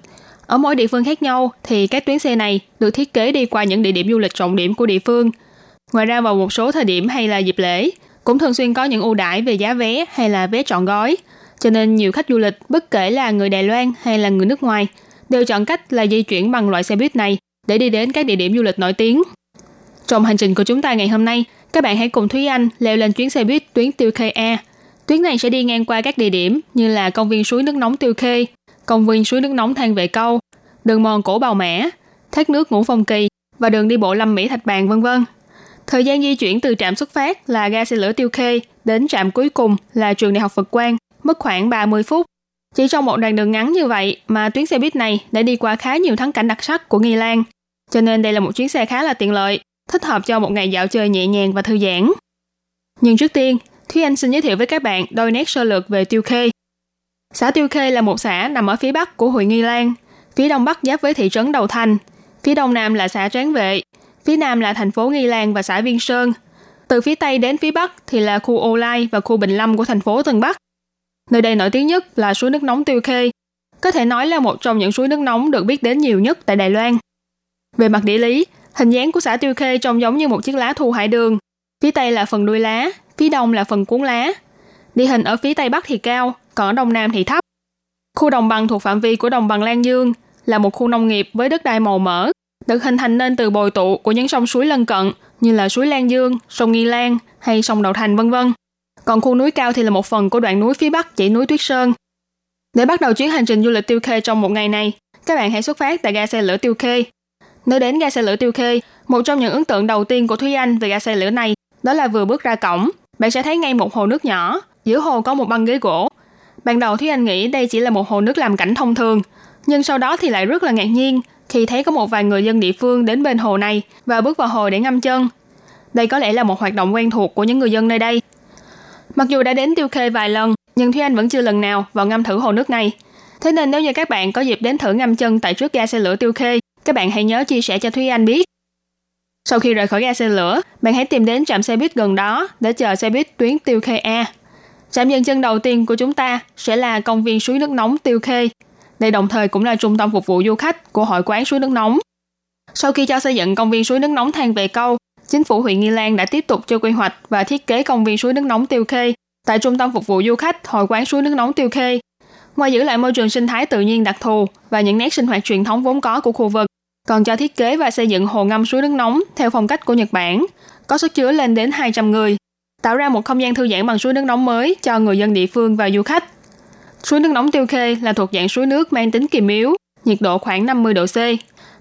Ở mỗi địa phương khác nhau thì các tuyến xe này được thiết kế đi qua những địa điểm du lịch trọng điểm của địa phương. Ngoài ra vào một số thời điểm hay là dịp lễ, cũng thường xuyên có những ưu đãi về giá vé hay là vé trọn gói, cho nên nhiều khách du lịch, bất kể là người Đài Loan hay là người nước ngoài, đều chọn cách là di chuyển bằng loại xe buýt này để đi đến các địa điểm du lịch nổi tiếng. Trong hành trình của chúng ta ngày hôm nay, các bạn hãy cùng Thúy Anh leo lên chuyến xe buýt tuyến Tiêu Khê A. Tuyến này sẽ đi ngang qua các địa điểm như là công viên suối nước nóng Tiêu Khê, công viên suối nước nóng Than Vệ Câu, đường mòn cổ Bào Mã, thác nước Ngũ Phong Kỳ và đường đi bộ Lâm Mỹ Thạch Bàn vân vân. Thời gian di chuyển từ trạm xuất phát là ga xe lửa Tiêu Khê đến trạm cuối cùng là trường Đại học Phật Quang mất khoảng 30 phút. Chỉ trong một đoạn đường ngắn như vậy mà tuyến xe buýt này đã đi qua khá nhiều thắng cảnh đặc sắc của Nghi Lan. Cho nên đây là một chuyến xe khá là tiện lợi, thích hợp cho một ngày dạo chơi nhẹ nhàng và thư giãn. Nhưng trước tiên, Thúy Anh xin giới thiệu với các bạn đôi nét sơ lược về Tiêu Khê. Xã Tiêu Khê là một xã nằm ở phía bắc của huyện Nghi Lan, phía đông bắc giáp với thị trấn Đầu Thành, phía đông nam là xã Tráng Vệ, phía nam là thành phố Nghi Lan và xã Viên Sơn. Từ phía tây đến phía bắc thì là khu Ô Lai và khu Bình Lâm của thành phố Tân Bắc. Nơi đây nổi tiếng nhất là suối nước nóng Tiêu Khê, có thể nói là một trong những suối nước nóng được biết đến nhiều nhất tại Đài Loan. Về mặt địa lý, hình dáng của xã Tiêu Khê trông giống như một chiếc lá thu hải đường. Phía tây là phần đuôi lá, phía đông là phần cuốn lá. Địa hình ở phía tây bắc thì cao, còn ở đông nam thì thấp. Khu đồng bằng thuộc phạm vi của đồng bằng Lan Dương là một khu nông nghiệp với đất đai màu mỡ, được hình thành nên từ bồi tụ của những sông suối lân cận như là suối Lan Dương, sông Nghi Lan hay sông Đậu Thành vân vân. Còn khu núi cao thì là một phần của đoạn núi phía bắc chỉ núi Tuyết Sơn. Để bắt đầu chuyến hành trình du lịch Tiêu Khê trong một ngày này, các bạn hãy xuất phát tại ga xe lửa Tiêu Khê. Nơi đến ga xe lửa Tiêu Khê, một trong những ấn tượng đầu tiên của Thúy Anh về ga xe lửa này đó là vừa bước ra cổng, bạn sẽ thấy ngay một hồ nước nhỏ, giữa hồ có một băng ghế gỗ. Ban đầu Thúy Anh nghĩ đây chỉ là một hồ nước làm cảnh thông thường, nhưng sau đó thì lại rất là ngạc nhiên khi thấy có một vài người dân địa phương đến bên hồ này và bước vào hồ để ngâm chân. Đây có lẽ là một hoạt động quen thuộc của những người dân nơi đây. Mặc dù đã đến Tiêu Khê vài lần, nhưng Thúy Anh vẫn chưa lần nào vào ngâm thử hồ nước này. Thế nên nếu như các bạn có dịp đến thử ngâm chân tại trước ga xe lửa Tiêu Khê, các bạn hãy nhớ chia sẻ cho Thúy Anh biết. Sau khi rời khỏi ga xe lửa, bạn hãy tìm đến trạm xe buýt gần đó để chờ xe buýt tuyến Tiêu Khê A. Trạm dừng chân đầu tiên của chúng ta sẽ là công viên suối nước nóng Tiêu Khê. Đây đồng thời cũng là trung tâm phục vụ du khách của hội quán suối nước nóng. Sau khi cho xây dựng công viên suối nước nóng than về câu, chính phủ huyện Nghi Lan đã tiếp tục cho quy hoạch và thiết kế công viên suối nước nóng Tiêu Khê tại trung tâm phục vụ du khách hội quán suối nước nóng Tiêu Khê. Ngoài giữ lại môi trường sinh thái tự nhiên đặc thù và những nét sinh hoạt truyền thống vốn có của khu vực, còn cho thiết kế và xây dựng hồ ngâm suối nước nóng theo phong cách của Nhật Bản, có sức chứa lên đến 200 người, tạo ra một không gian thư giãn bằng suối nước nóng mới cho người dân địa phương và du khách. Suối nước nóng Tiêu Khê là thuộc dạng suối nước mang tính kiềm yếu, nhiệt độ khoảng 50 độ C,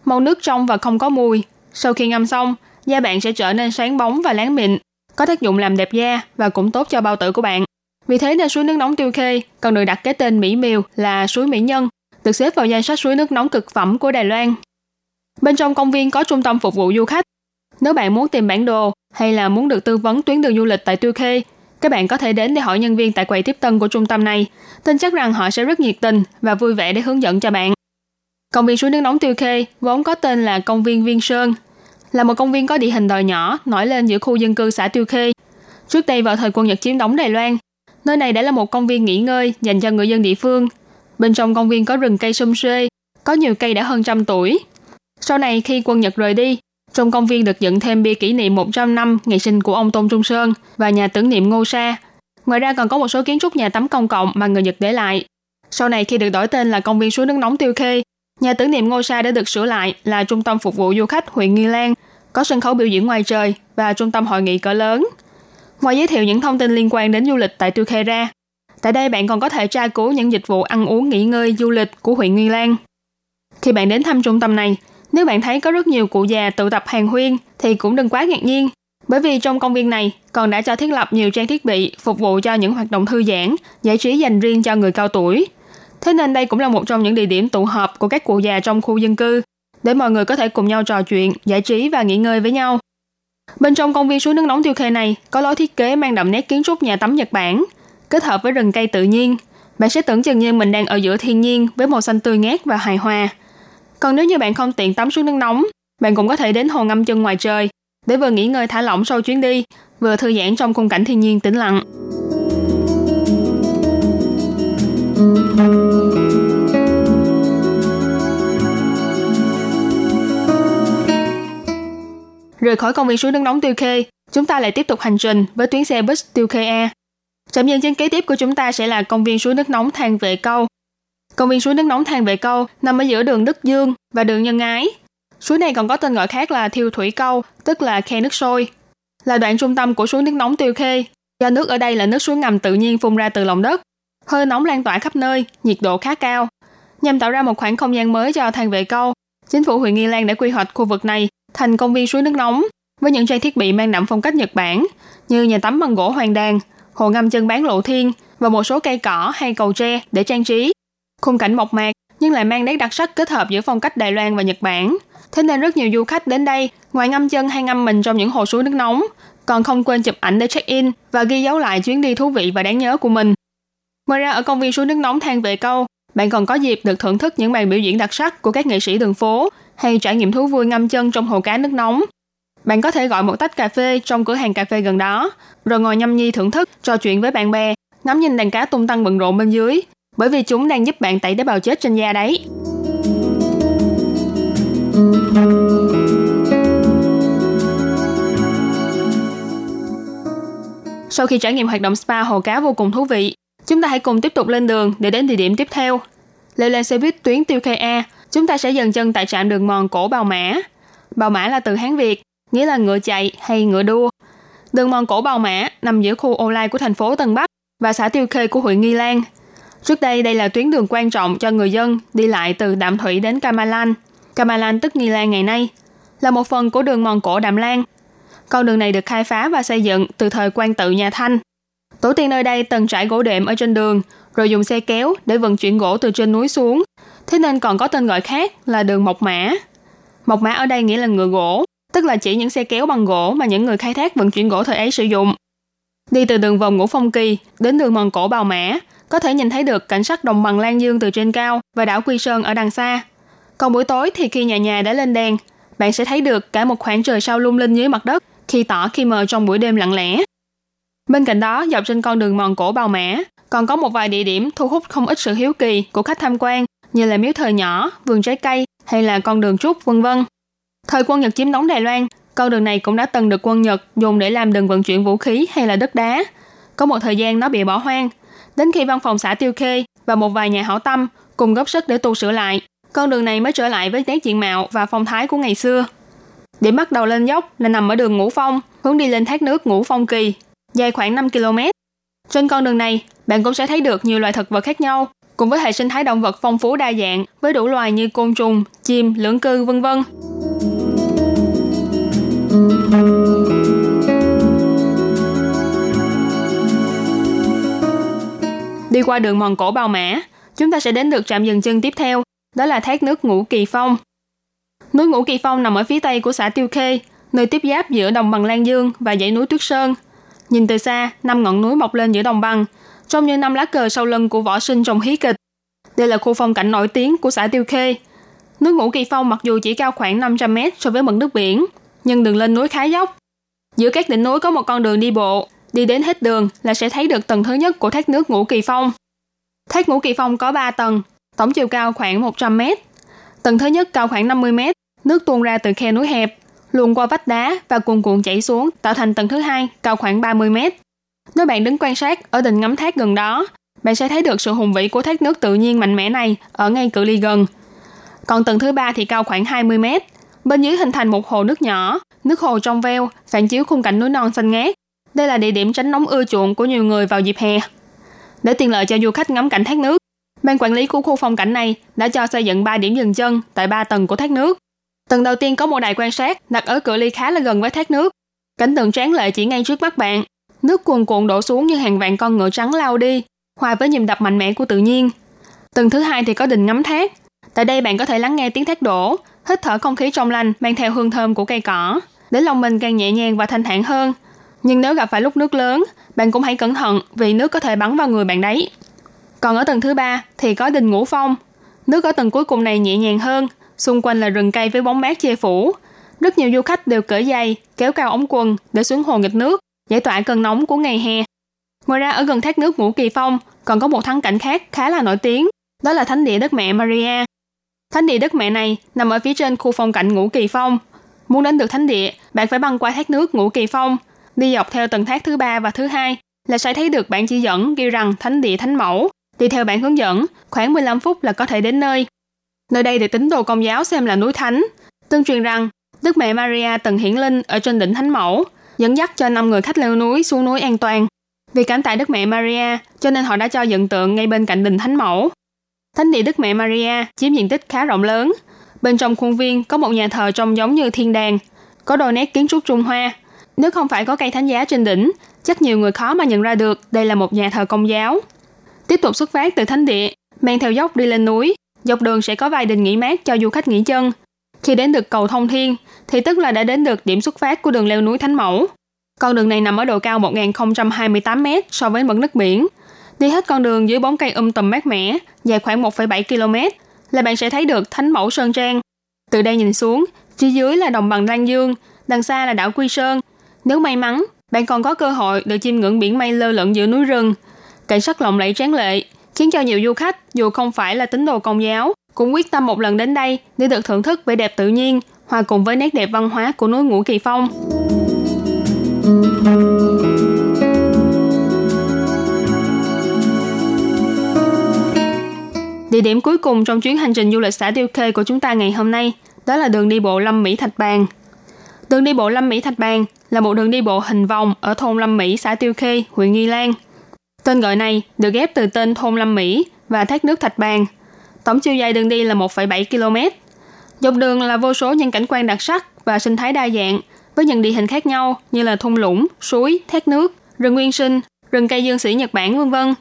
màu nước trong và không có mùi. Sau khi ngâm xong, da bạn sẽ trở nên sáng bóng và láng mịn, có tác dụng làm đẹp da và cũng tốt cho bao tử của bạn. Vì thế nên suối nước nóng Tiêu Khê còn được đặt cái tên mỹ miều là suối mỹ nhân, được xếp vào danh sách suối nước nóng cực phẩm của Đài Loan. Bên trong công viên có trung tâm phục vụ du khách. Nếu bạn muốn tìm bản đồ hay là muốn được tư vấn tuyến đường du lịch tại Tiêu Khê, các bạn có thể đến để hỏi nhân viên tại quầy tiếp tân của trung tâm này. Tin chắc rằng họ sẽ rất nhiệt tình và vui vẻ để hướng dẫn cho bạn. Công viên suối nước nóng Tiêu Khê vốn có tên là công viên Viên Sơn là một công viên có địa hình đồi nhỏ nổi lên giữa khu dân cư xã Tiêu Khê. Trước đây vào thời quân Nhật chiếm đóng Đài Loan, Nơi này đã là một công viên nghỉ ngơi dành cho người dân địa phương. Bên trong công viên có rừng cây sum xuê, có nhiều cây đã hơn trăm tuổi. Sau này khi quân Nhật rời đi, trong công viên được dựng thêm bia kỷ niệm 100 năm ngày sinh của ông Tôn Trung Sơn và nhà tưởng niệm Ngô Sa. Ngoài ra còn có một số kiến trúc nhà tắm công cộng mà người Nhật để lại. Sau này khi được đổi tên là công viên suối nước nóng Tiêu Khê, nhà tưởng niệm Ngô Sa đã được sửa lại là trung tâm phục vụ du khách huyện Nghi Lan, có sân khấu biểu diễn ngoài trời và trung tâm hội nghị cỡ lớn. Ngoài giới thiệu những thông tin liên quan đến du lịch tại Tiêu Khê ra, tại đây bạn còn có thể tra cứu những dịch vụ ăn uống nghỉ ngơi du lịch của huyện Nghi Lan. Khi bạn đến thăm trung tâm này, nếu bạn thấy có rất nhiều cụ già tụ tập hàng huyên thì cũng đừng quá ngạc nhiên, bởi vì trong công viên này còn đã cho thiết lập nhiều trang thiết bị phục vụ cho những hoạt động thư giãn, giải trí dành riêng cho người cao tuổi. Thế nên đây cũng là một trong những địa điểm tụ họp của các cụ già trong khu dân cư, để mọi người có thể cùng nhau trò chuyện, giải trí và nghỉ ngơi với nhau. Bên trong công viên suối nước nóng tiêu khê này có lối thiết kế mang đậm nét kiến trúc nhà tắm Nhật Bản, kết hợp với rừng cây tự nhiên. Bạn sẽ tưởng chừng như mình đang ở giữa thiên nhiên với màu xanh tươi ngát và hài hòa. Còn nếu như bạn không tiện tắm suối nước nóng, bạn cũng có thể đến hồ ngâm chân ngoài trời để vừa nghỉ ngơi thả lỏng sau chuyến đi, vừa thư giãn trong khung cảnh thiên nhiên tĩnh lặng. Rời khỏi công viên suối nước nóng Tiêu Khê, chúng ta lại tiếp tục hành trình với tuyến xe bus Tiêu Khê A. Trạm dừng chân kế tiếp của chúng ta sẽ là công viên suối nước nóng thang Vệ Câu. Công viên suối nước nóng Thang Vệ Câu nằm ở giữa đường Đức Dương và đường Nhân Ái. Suối này còn có tên gọi khác là Thiêu Thủy Câu, tức là khe nước sôi. Là đoạn trung tâm của suối nước nóng Tiêu Khê. Do nước ở đây là nước suối ngầm tự nhiên phun ra từ lòng đất. Hơi nóng lan tỏa khắp nơi, nhiệt độ khá cao. Nhằm tạo ra một khoảng không gian mới cho Thang Vệ Câu, chính phủ huyện Nghi Lan đã quy hoạch khu vực này thành công viên suối nước nóng với những trang thiết bị mang đậm phong cách Nhật Bản như nhà tắm bằng gỗ hoàng đàn, hồ ngâm chân bán lộ thiên và một số cây cỏ hay cầu tre để trang trí. Khung cảnh mộc mạc nhưng lại mang nét đặc sắc kết hợp giữa phong cách Đài Loan và Nhật Bản. Thế nên rất nhiều du khách đến đây, ngoài ngâm chân hay ngâm mình trong những hồ suối nước nóng, còn không quên chụp ảnh để check-in và ghi dấu lại chuyến đi thú vị và đáng nhớ của mình. Ngoài ra ở công viên suối nước nóng Than Vệ Câu, bạn còn có dịp được thưởng thức những màn biểu diễn đặc sắc của các nghệ sĩ đường phố hay trải nghiệm thú vui ngâm chân trong hồ cá nước nóng. Bạn có thể gọi một tách cà phê trong cửa hàng cà phê gần đó, rồi ngồi nhâm nhi thưởng thức, trò chuyện với bạn bè, ngắm nhìn đàn cá tung tăng bận rộn bên dưới, bởi vì chúng đang giúp bạn tẩy tế bào chết trên da đấy. Sau khi trải nghiệm hoạt động spa hồ cá vô cùng thú vị, chúng ta hãy cùng tiếp tục lên đường để đến địa điểm tiếp theo. Leo lên xe buýt tuyến Tiêu Khê A, chúng ta sẽ dừng chân tại trạm đường mòn cổ Bào Mã. Bào Mã là từ Hán Việt, nghĩa là ngựa chạy hay ngựa đua. Đường mòn cổ Bào Mã nằm giữa khu ô lai của thành phố Tân Bắc và xã Tiêu Khê của huyện Nghi Lan. Trước đây đây là tuyến đường quan trọng cho người dân đi lại từ Đạm Thủy đến Kamalan. Kamalan tức Nghi Lan ngày nay là một phần của đường mòn cổ Đạm Lan. Con đường này được khai phá và xây dựng từ thời quan tự nhà Thanh. Tổ tiên nơi đây từng trải gỗ đệm ở trên đường, rồi dùng xe kéo để vận chuyển gỗ từ trên núi xuống. Thế nên còn có tên gọi khác là đường Mộc Mã. Mộc Mã ở đây nghĩa là ngựa gỗ, tức là chỉ những xe kéo bằng gỗ mà những người khai thác vận chuyển gỗ thời ấy sử dụng. Đi từ đường vòng Ngũ Phong Kỳ đến đường mòn cổ Bào Mã, có thể nhìn thấy được cảnh sắc đồng bằng Lan Dương từ trên cao và đảo Quy Sơn ở đằng xa. Còn buổi tối thì khi nhà nhà đã lên đèn, bạn sẽ thấy được cả một khoảng trời sao lung linh dưới mặt đất, khi tỏ khi mờ trong buổi đêm lặng lẽ. Bên cạnh đó, dọc trên con đường mòn cổ Bào Mã, còn có một vài địa điểm thu hút không ít sự hiếu kỳ của khách tham quan như là miếu thờ nhỏ, vườn trái cây hay là con đường trúc vân vân. Thời quân Nhật chiếm đóng Đài Loan, con đường này cũng đã từng được quân Nhật dùng để làm đường vận chuyển vũ khí hay là đất đá. Có một thời gian nó bị bỏ hoang, đến khi văn phòng xã Tiêu Khê và một vài nhà hảo tâm cùng góp sức để tu sửa lại, con đường này mới trở lại với nét diện mạo và phong thái của ngày xưa. Điểm bắt đầu lên dốc là nằm ở đường Ngũ Phong, hướng đi lên thác nước Ngũ Phong Kỳ, dài khoảng 5 km. Trên con đường này, bạn cũng sẽ thấy được nhiều loài thực vật khác nhau, cùng với hệ sinh thái động vật phong phú đa dạng với đủ loài như côn trùng, chim, lưỡng cư, vân vân. Đi qua đường mòn cổ Bào Mã, chúng ta sẽ đến được trạm dừng chân tiếp theo, đó là thác nước Ngũ Kỳ Phong. Núi Ngũ Kỳ Phong nằm ở phía tây của xã Tiêu Khê, nơi tiếp giáp giữa đồng bằng Lan Dương và dãy núi Tuyết Sơn. Nhìn từ xa, năm ngọn núi mọc lên giữa đồng bằng, trông như năm lá cờ sau lưng của võ sinh trong hí kịch. Đây là khu phong cảnh nổi tiếng của xã Tiêu Khê. Núi Ngũ Kỳ Phong mặc dù chỉ cao khoảng 500 mét so với mực nước biển, nhưng đường lên núi khá dốc. Giữa các đỉnh núi có một con đường đi bộ, đi đến hết đường là sẽ thấy được tầng thứ nhất của thác nước Ngũ Kỳ Phong. Thác Ngũ Kỳ Phong có 3 tầng, tổng chiều cao khoảng 100 mét. Tầng thứ nhất cao khoảng 50 mét, nước tuôn ra từ khe núi hẹp, luồn qua vách đá và cuồn cuộn chảy xuống tạo thành tầng thứ hai cao khoảng 30 mét. Nếu bạn đứng quan sát ở đỉnh ngắm thác gần đó, bạn sẽ thấy được sự hùng vĩ của thác nước tự nhiên mạnh mẽ này ở ngay cự ly gần. Còn tầng thứ ba thì cao khoảng 20 mét. Bên dưới hình thành một hồ nước nhỏ, nước hồ trong veo, phản chiếu khung cảnh núi non xanh ngát. Đây là địa điểm tránh nóng ưa chuộng của nhiều người vào dịp hè. Để tiện lợi cho du khách ngắm cảnh thác nước, ban quản lý của khu phong cảnh này đã cho xây dựng 3 điểm dừng chân tại 3 tầng của thác nước. Tầng đầu tiên có một đài quan sát đặt ở cự ly khá là gần với thác nước. Cảnh tượng tráng lệ chỉ ngay trước mắt bạn. Nước cuồn cuộn đổ xuống như hàng vạn con ngựa trắng lao đi, hòa với nhịp đập mạnh mẽ của tự nhiên. Tầng thứ hai thì có đình ngắm thác. Tại đây bạn có thể lắng nghe tiếng thác đổ, hít thở không khí trong lành mang theo hương thơm của cây cỏ, để lòng mình càng nhẹ nhàng và thanh thản hơn. Nhưng nếu gặp phải lúc nước lớn, bạn cũng hãy cẩn thận vì nước có thể bắn vào người bạn đấy. Còn ở tầng thứ ba thì có đình ngũ phong. Nước ở tầng cuối cùng này nhẹ nhàng hơn, xung quanh là rừng cây với bóng mát che phủ. Rất nhiều du khách đều cởi giày, kéo cao ống quần để xuống hồ nghịch nước, giải tỏa cơn nóng của ngày hè. Ngoài ra ở gần thác nước Ngũ Kỳ Phong còn có một thắng cảnh khác khá là nổi tiếng, đó là thánh địa đất mẹ Maria. Thánh địa đất mẹ này nằm ở phía trên khu phong cảnh Ngũ Kỳ Phong. Muốn đến được thánh địa, bạn phải băng qua thác nước Ngũ Kỳ Phong, đi dọc theo tầng thác thứ ba và thứ hai là sẽ thấy được bản chỉ dẫn ghi rằng thánh địa thánh mẫu. Đi theo bản hướng dẫn, khoảng 15 phút là có thể đến nơi. Nơi đây được tín đồ công giáo xem là núi thánh. Tương truyền rằng Đức mẹ Maria từng hiển linh ở trên đỉnh thánh mẫu, dẫn dắt cho năm người khách leo núi xuống núi an toàn. Vì cảm tạ Đức mẹ Maria, cho nên họ đã cho dựng tượng ngay bên cạnh đỉnh thánh mẫu. Thánh địa Đức mẹ Maria chiếm diện tích khá rộng lớn. Bên trong khuôn viên có một nhà thờ trông giống như thiên đàng, có đôi nét kiến trúc Trung Hoa. Nếu không phải có cây thánh giá trên đỉnh, chắc nhiều người khó mà nhận ra được đây là một nhà thờ công giáo. Tiếp tục xuất phát từ thánh địa, mang theo dốc đi lên núi, dọc đường sẽ có vài đình nghỉ mát cho du khách nghỉ chân. Khi đến được cầu Thông Thiên, thì tức là đã đến được điểm xuất phát của đường leo núi Thánh Mẫu. Con đường này nằm ở độ cao 1028 m so với mực nước biển. Đi hết con đường dưới bóng cây um tùm mát mẻ, dài khoảng 1,7 km, là bạn sẽ thấy được Thánh Mẫu Sơn Trang. Từ đây nhìn xuống, phía dưới là đồng bằng Lan Dương, đằng xa là đảo Quy Sơn. Nếu may mắn, bạn còn có cơ hội được chiêm ngưỡng biển mây lơ lửng giữa núi rừng. Cảnh sắc lộng lẫy tráng lệ, khiến cho nhiều du khách dù không phải là tín đồ công giáo cũng quyết tâm một lần đến đây để được thưởng thức vẻ đẹp tự nhiên hòa cùng với nét đẹp văn hóa của núi Ngũ Kỳ Phong. Địa điểm cuối cùng trong chuyến hành trình du lịch xã Tiêu Khê của chúng ta ngày hôm nay đó là đường đi bộ Lâm Mỹ Thạch Bàn. Đường đi bộ Lâm Mỹ Thạch Bàn là một đường đi bộ hình vòng ở thôn Lâm Mỹ, xã Tiêu Khê, huyện Nghi Lan. Tên gọi này được ghép từ tên thôn Lâm Mỹ và thác nước Thạch Bàn. Tổng chiều dài đường đi là 1,7 km. Dọc đường là vô số những cảnh quan đặc sắc và sinh thái đa dạng với những địa hình khác nhau như là thung lũng, suối, thác nước, rừng nguyên sinh, rừng cây dương sĩ Nhật Bản vân vân.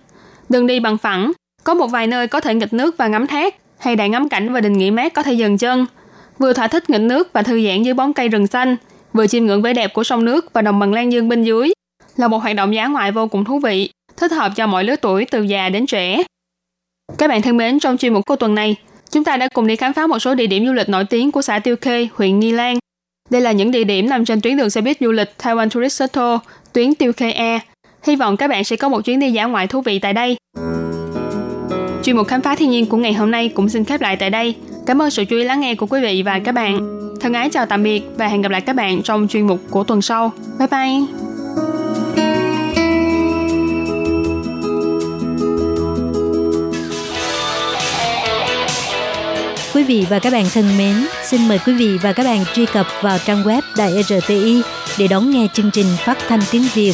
Đường đi bằng phẳng, có một vài nơi có thể nghịch nước và ngắm thác, hay đại ngắm cảnh và đình nghỉ mát có thể dừng chân. Vừa thỏa thích nghịch nước và thư giãn dưới bóng cây rừng xanh, vừa chiêm ngưỡng vẻ đẹp của sông nước và đồng bằng Lan Dương bên dưới. Là một hoạt động giá ngoại vô cùng thú vị, thích hợp cho mọi lứa tuổi từ già đến trẻ. Các bạn thân mến, trong chuyên mục của tuần này, chúng ta đã cùng đi khám phá một số địa điểm du lịch nổi tiếng của xã Tiêu Khê, huyện Nghi Lan. Đây là những địa điểm nằm trên tuyến đường xe buýt du lịch Taiwan Tourist Shuttle, tuyến Tiêu Khê a Hy vọng các bạn sẽ có một chuyến đi dã ngoại thú vị tại đây. Chuyên mục khám phá thiên nhiên của ngày hôm nay cũng xin khép lại tại đây. Cảm ơn sự chú ý lắng nghe của quý vị và các bạn. Thân ái chào tạm biệt và hẹn gặp lại các bạn trong chuyên mục của tuần sau. Bye bye! Quý vị và các bạn thân mến, xin mời quý vị và các bạn truy cập vào trang web Đài RTI để đón nghe chương trình phát thanh tiếng Việt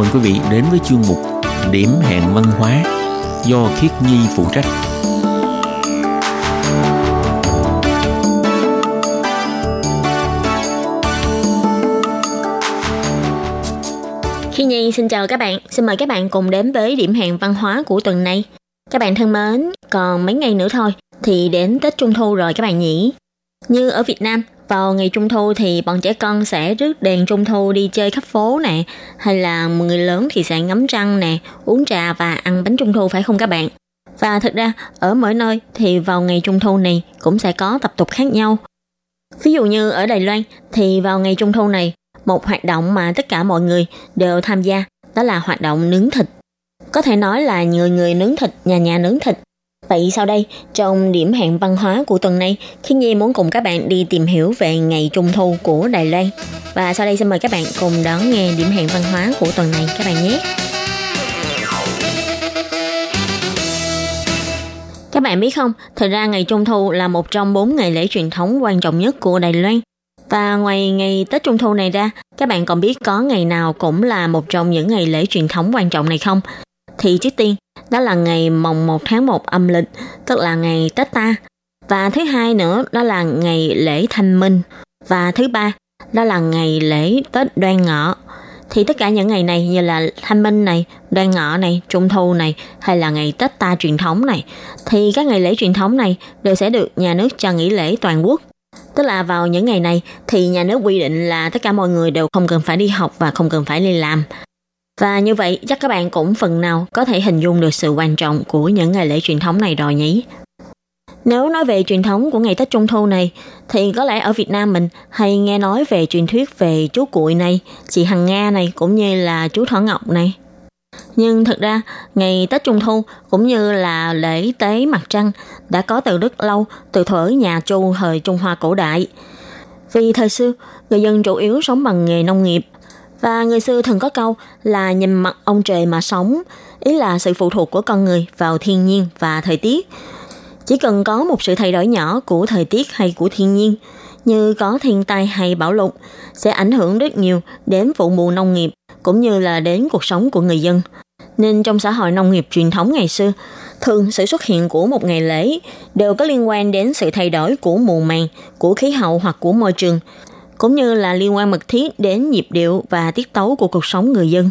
Mừng quý vị đến với chương mục Điểm hẹn văn hóa do Khiết Nhi phụ trách. Khi Nhi xin chào các bạn, xin mời các bạn cùng đến với điểm hẹn văn hóa của tuần này. Các bạn thân mến, còn mấy ngày nữa thôi thì đến Tết Trung Thu rồi các bạn nhỉ? Như ở Việt Nam, vào ngày Trung Thu thì bọn trẻ con sẽ rước đèn Trung Thu đi chơi khắp phố nè, hay là người lớn thì sẽ ngắm trăng nè, uống trà và ăn bánh Trung Thu phải không các bạn? Và thực ra, ở mỗi nơi thì vào ngày Trung Thu này cũng sẽ có tập tục khác nhau. Ví dụ như ở Đài Loan thì vào ngày Trung Thu này, một hoạt động mà tất cả mọi người đều tham gia đó là hoạt động nướng thịt. Có thể nói là người người nướng thịt, nhà nhà nướng thịt. Vậy sau đây, trong điểm hẹn văn hóa của tuần này, Thiên Nhi muốn cùng các bạn đi tìm hiểu về ngày Trung Thu của Đài Loan. Và sau đây xin mời các bạn cùng đón nghe điểm hẹn văn hóa của tuần này các bạn nhé. Các bạn biết không, thật ra ngày Trung Thu là một trong bốn ngày lễ truyền thống quan trọng nhất của Đài Loan. Và ngoài ngày Tết Trung Thu này ra, các bạn còn biết có ngày nào cũng là một trong những ngày lễ truyền thống quan trọng này không? Thì trước tiên, đó là ngày mồng 1 tháng 1 âm lịch, tức là ngày Tết ta. Và thứ hai nữa, đó là ngày lễ Thanh Minh. Và thứ ba, đó là ngày lễ Tết Đoan Ngọ. Thì tất cả những ngày này như là Thanh Minh này, Đoan Ngọ này, Trung Thu này hay là ngày Tết ta truyền thống này thì các ngày lễ truyền thống này đều sẽ được nhà nước cho nghỉ lễ toàn quốc Tức là vào những ngày này thì nhà nước quy định là tất cả mọi người đều không cần phải đi học và không cần phải đi làm. Và như vậy chắc các bạn cũng phần nào có thể hình dung được sự quan trọng của những ngày lễ truyền thống này rồi nhỉ? Nếu nói về truyền thống của ngày Tết Trung Thu này, thì có lẽ ở Việt Nam mình hay nghe nói về truyền thuyết về chú cuội này, chị Hằng Nga này cũng như là chú Thỏ Ngọc này. Nhưng thực ra, ngày Tết Trung Thu cũng như là lễ tế mặt trăng đã có từ rất lâu, từ thuở nhà Chu thời Trung Hoa cổ đại. Vì thời xưa, người dân chủ yếu sống bằng nghề nông nghiệp, và người xưa thường có câu là nhìn mặt ông trời mà sống, ý là sự phụ thuộc của con người vào thiên nhiên và thời tiết. Chỉ cần có một sự thay đổi nhỏ của thời tiết hay của thiên nhiên, như có thiên tai hay bão lụt, sẽ ảnh hưởng rất nhiều đến vụ mùa nông nghiệp cũng như là đến cuộc sống của người dân. Nên trong xã hội nông nghiệp truyền thống ngày xưa, thường sự xuất hiện của một ngày lễ đều có liên quan đến sự thay đổi của mùa màng, của khí hậu hoặc của môi trường, cũng như là liên quan mật thiết đến nhịp điệu và tiết tấu của cuộc sống người dân.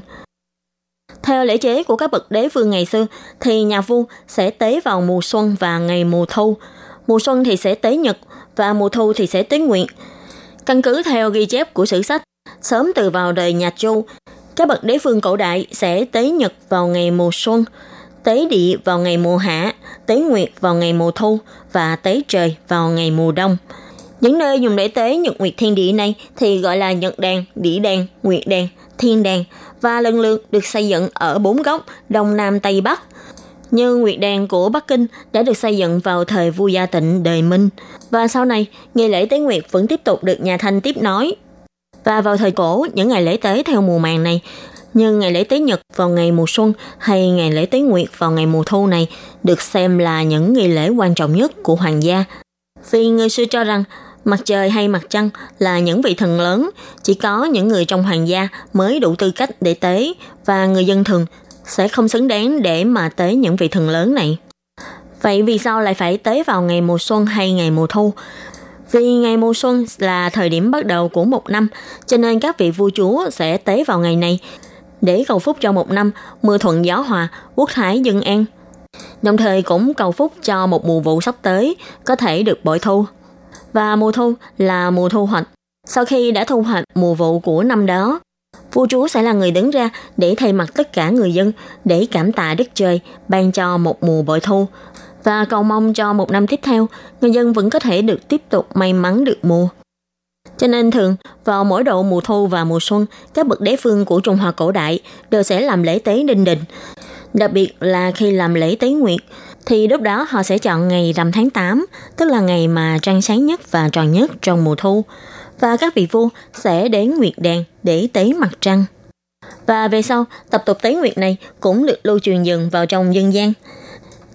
Theo lễ chế của các bậc đế vương ngày xưa, thì nhà vua sẽ tế vào mùa xuân và ngày mùa thu. Mùa xuân thì sẽ tế nhật và mùa thu thì sẽ tế nguyện. Căn cứ theo ghi chép của sử sách, sớm từ vào đời nhà Chu, các bậc đế vương cổ đại sẽ tế nhật vào ngày mùa xuân, tế địa vào ngày mùa hạ, tế nguyệt vào ngày mùa thu và tế trời vào ngày mùa đông. Những nơi dùng để tế nhật nguyệt thiên địa này thì gọi là nhật đàn, địa đàn, nguyệt đàn, thiên đàn và lần lượt được xây dựng ở bốn góc Đông Nam Tây Bắc. Như Nguyệt Đàn của Bắc Kinh đã được xây dựng vào thời vua Gia Tịnh đời Minh và sau này ngày lễ tế Nguyệt vẫn tiếp tục được nhà Thanh tiếp nối và vào thời cổ, những ngày lễ tế theo mùa màng này, như ngày lễ tế Nhật vào ngày mùa xuân hay ngày lễ tế Nguyệt vào ngày mùa thu này, được xem là những nghi lễ quan trọng nhất của hoàng gia. Vì người xưa cho rằng mặt trời hay mặt trăng là những vị thần lớn, chỉ có những người trong hoàng gia mới đủ tư cách để tế và người dân thường sẽ không xứng đáng để mà tế những vị thần lớn này. Vậy vì sao lại phải tế vào ngày mùa xuân hay ngày mùa thu? Vì ngày mùa xuân là thời điểm bắt đầu của một năm, cho nên các vị vua chúa sẽ tế vào ngày này để cầu phúc cho một năm mưa thuận gió hòa, quốc thái dân an. Đồng thời cũng cầu phúc cho một mùa vụ sắp tới có thể được bội thu. Và mùa thu là mùa thu hoạch. Sau khi đã thu hoạch mùa vụ của năm đó, vua chúa sẽ là người đứng ra để thay mặt tất cả người dân để cảm tạ đất trời ban cho một mùa bội thu và cầu mong cho một năm tiếp theo, người dân vẫn có thể được tiếp tục may mắn được mùa. Cho nên thường, vào mỗi độ mùa thu và mùa xuân, các bậc đế phương của Trung Hoa cổ đại đều sẽ làm lễ tế đinh đình. Đặc biệt là khi làm lễ tế nguyệt, thì lúc đó họ sẽ chọn ngày rằm tháng 8, tức là ngày mà trăng sáng nhất và tròn nhất trong mùa thu. Và các vị vua sẽ đến nguyệt đèn để tế mặt trăng. Và về sau, tập tục tế nguyệt này cũng được lưu truyền dần vào trong dân gian.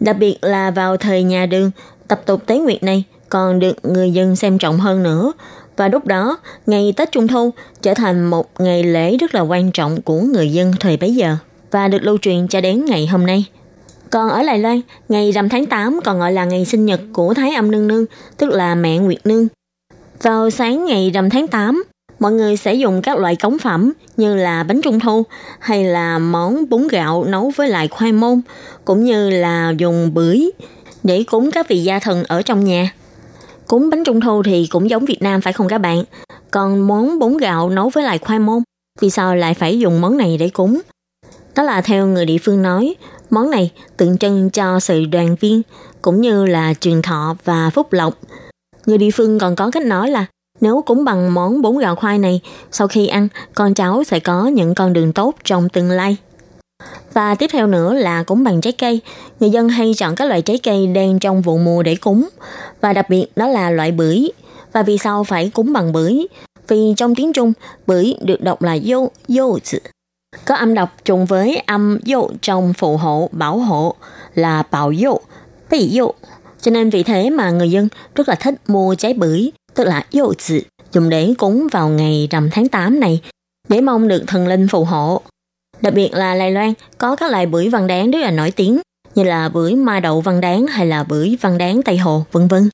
Đặc biệt là vào thời nhà Đường, tập tục tế nguyệt này còn được người dân xem trọng hơn nữa. Và lúc đó, ngày Tết Trung Thu trở thành một ngày lễ rất là quan trọng của người dân thời bấy giờ và được lưu truyền cho đến ngày hôm nay. Còn ở Đài Loan, ngày rằm tháng 8 còn gọi là ngày sinh nhật của Thái Âm Nương Nương, tức là mẹ Nguyệt Nương. Vào sáng ngày rằm tháng 8, mọi người sẽ dùng các loại cống phẩm như là bánh trung thu hay là món bún gạo nấu với lại khoai môn, cũng như là dùng bưởi để cúng các vị gia thần ở trong nhà. Cúng bánh trung thu thì cũng giống Việt Nam phải không các bạn? Còn món bún gạo nấu với lại khoai môn, vì sao lại phải dùng món này để cúng? Đó là theo người địa phương nói, món này tượng trưng cho sự đoàn viên cũng như là truyền thọ và phúc lộc. Người địa phương còn có cách nói là nếu cúng bằng món bún gạo khoai này, sau khi ăn, con cháu sẽ có những con đường tốt trong tương lai. Và tiếp theo nữa là cúng bằng trái cây. Người dân hay chọn các loại trái cây đang trong vụ mùa để cúng. Và đặc biệt đó là loại bưởi. Và vì sao phải cúng bằng bưởi? Vì trong tiếng Trung, bưởi được đọc là dô, dô chữ. Có âm đọc trùng với âm dụ trong phụ hộ, bảo hộ là bảo dụ, bị dụ. Cho nên vì thế mà người dân rất là thích mua trái bưởi, tức là dụ dự, dùng để cúng vào ngày rằm tháng 8 này, để mong được thần linh phù hộ. Đặc biệt là Lai Loan có các loại bưởi văn đáng rất là nổi tiếng như là bưởi ma đậu văn đáng hay là bưởi văn đáng Tây Hồ, vân vân.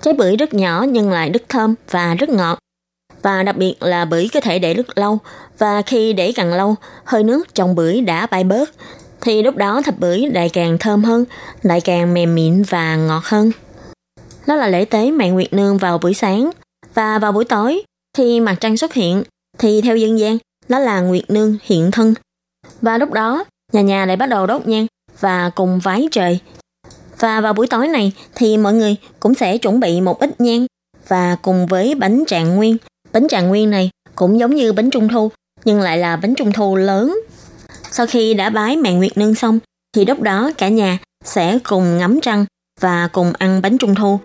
Trái bưởi rất nhỏ nhưng lại rất thơm và rất ngọt. Và đặc biệt là bưởi có thể để rất lâu và khi để càng lâu, hơi nước trong bưởi đã bay bớt thì lúc đó thịt bưởi lại càng thơm hơn, lại càng mềm mịn và ngọt hơn. Đó là lễ tế mẹ Nguyệt Nương vào buổi sáng và vào buổi tối khi mặt trăng xuất hiện thì theo dân gian đó là Nguyệt Nương hiện thân và lúc đó, nhà nhà lại bắt đầu đốt nhang và cùng vái trời. Và vào buổi tối này thì mọi người cũng sẽ chuẩn bị một ít nhang và cùng với bánh trạng nguyên. Bánh trạng nguyên này cũng giống như bánh trung thu nhưng lại là bánh trung thu lớn. Sau khi đã bái mẹ Nguyệt Nương xong thì lúc đó cả nhà sẽ cùng ngắm trăng và cùng ăn bánh trung thu,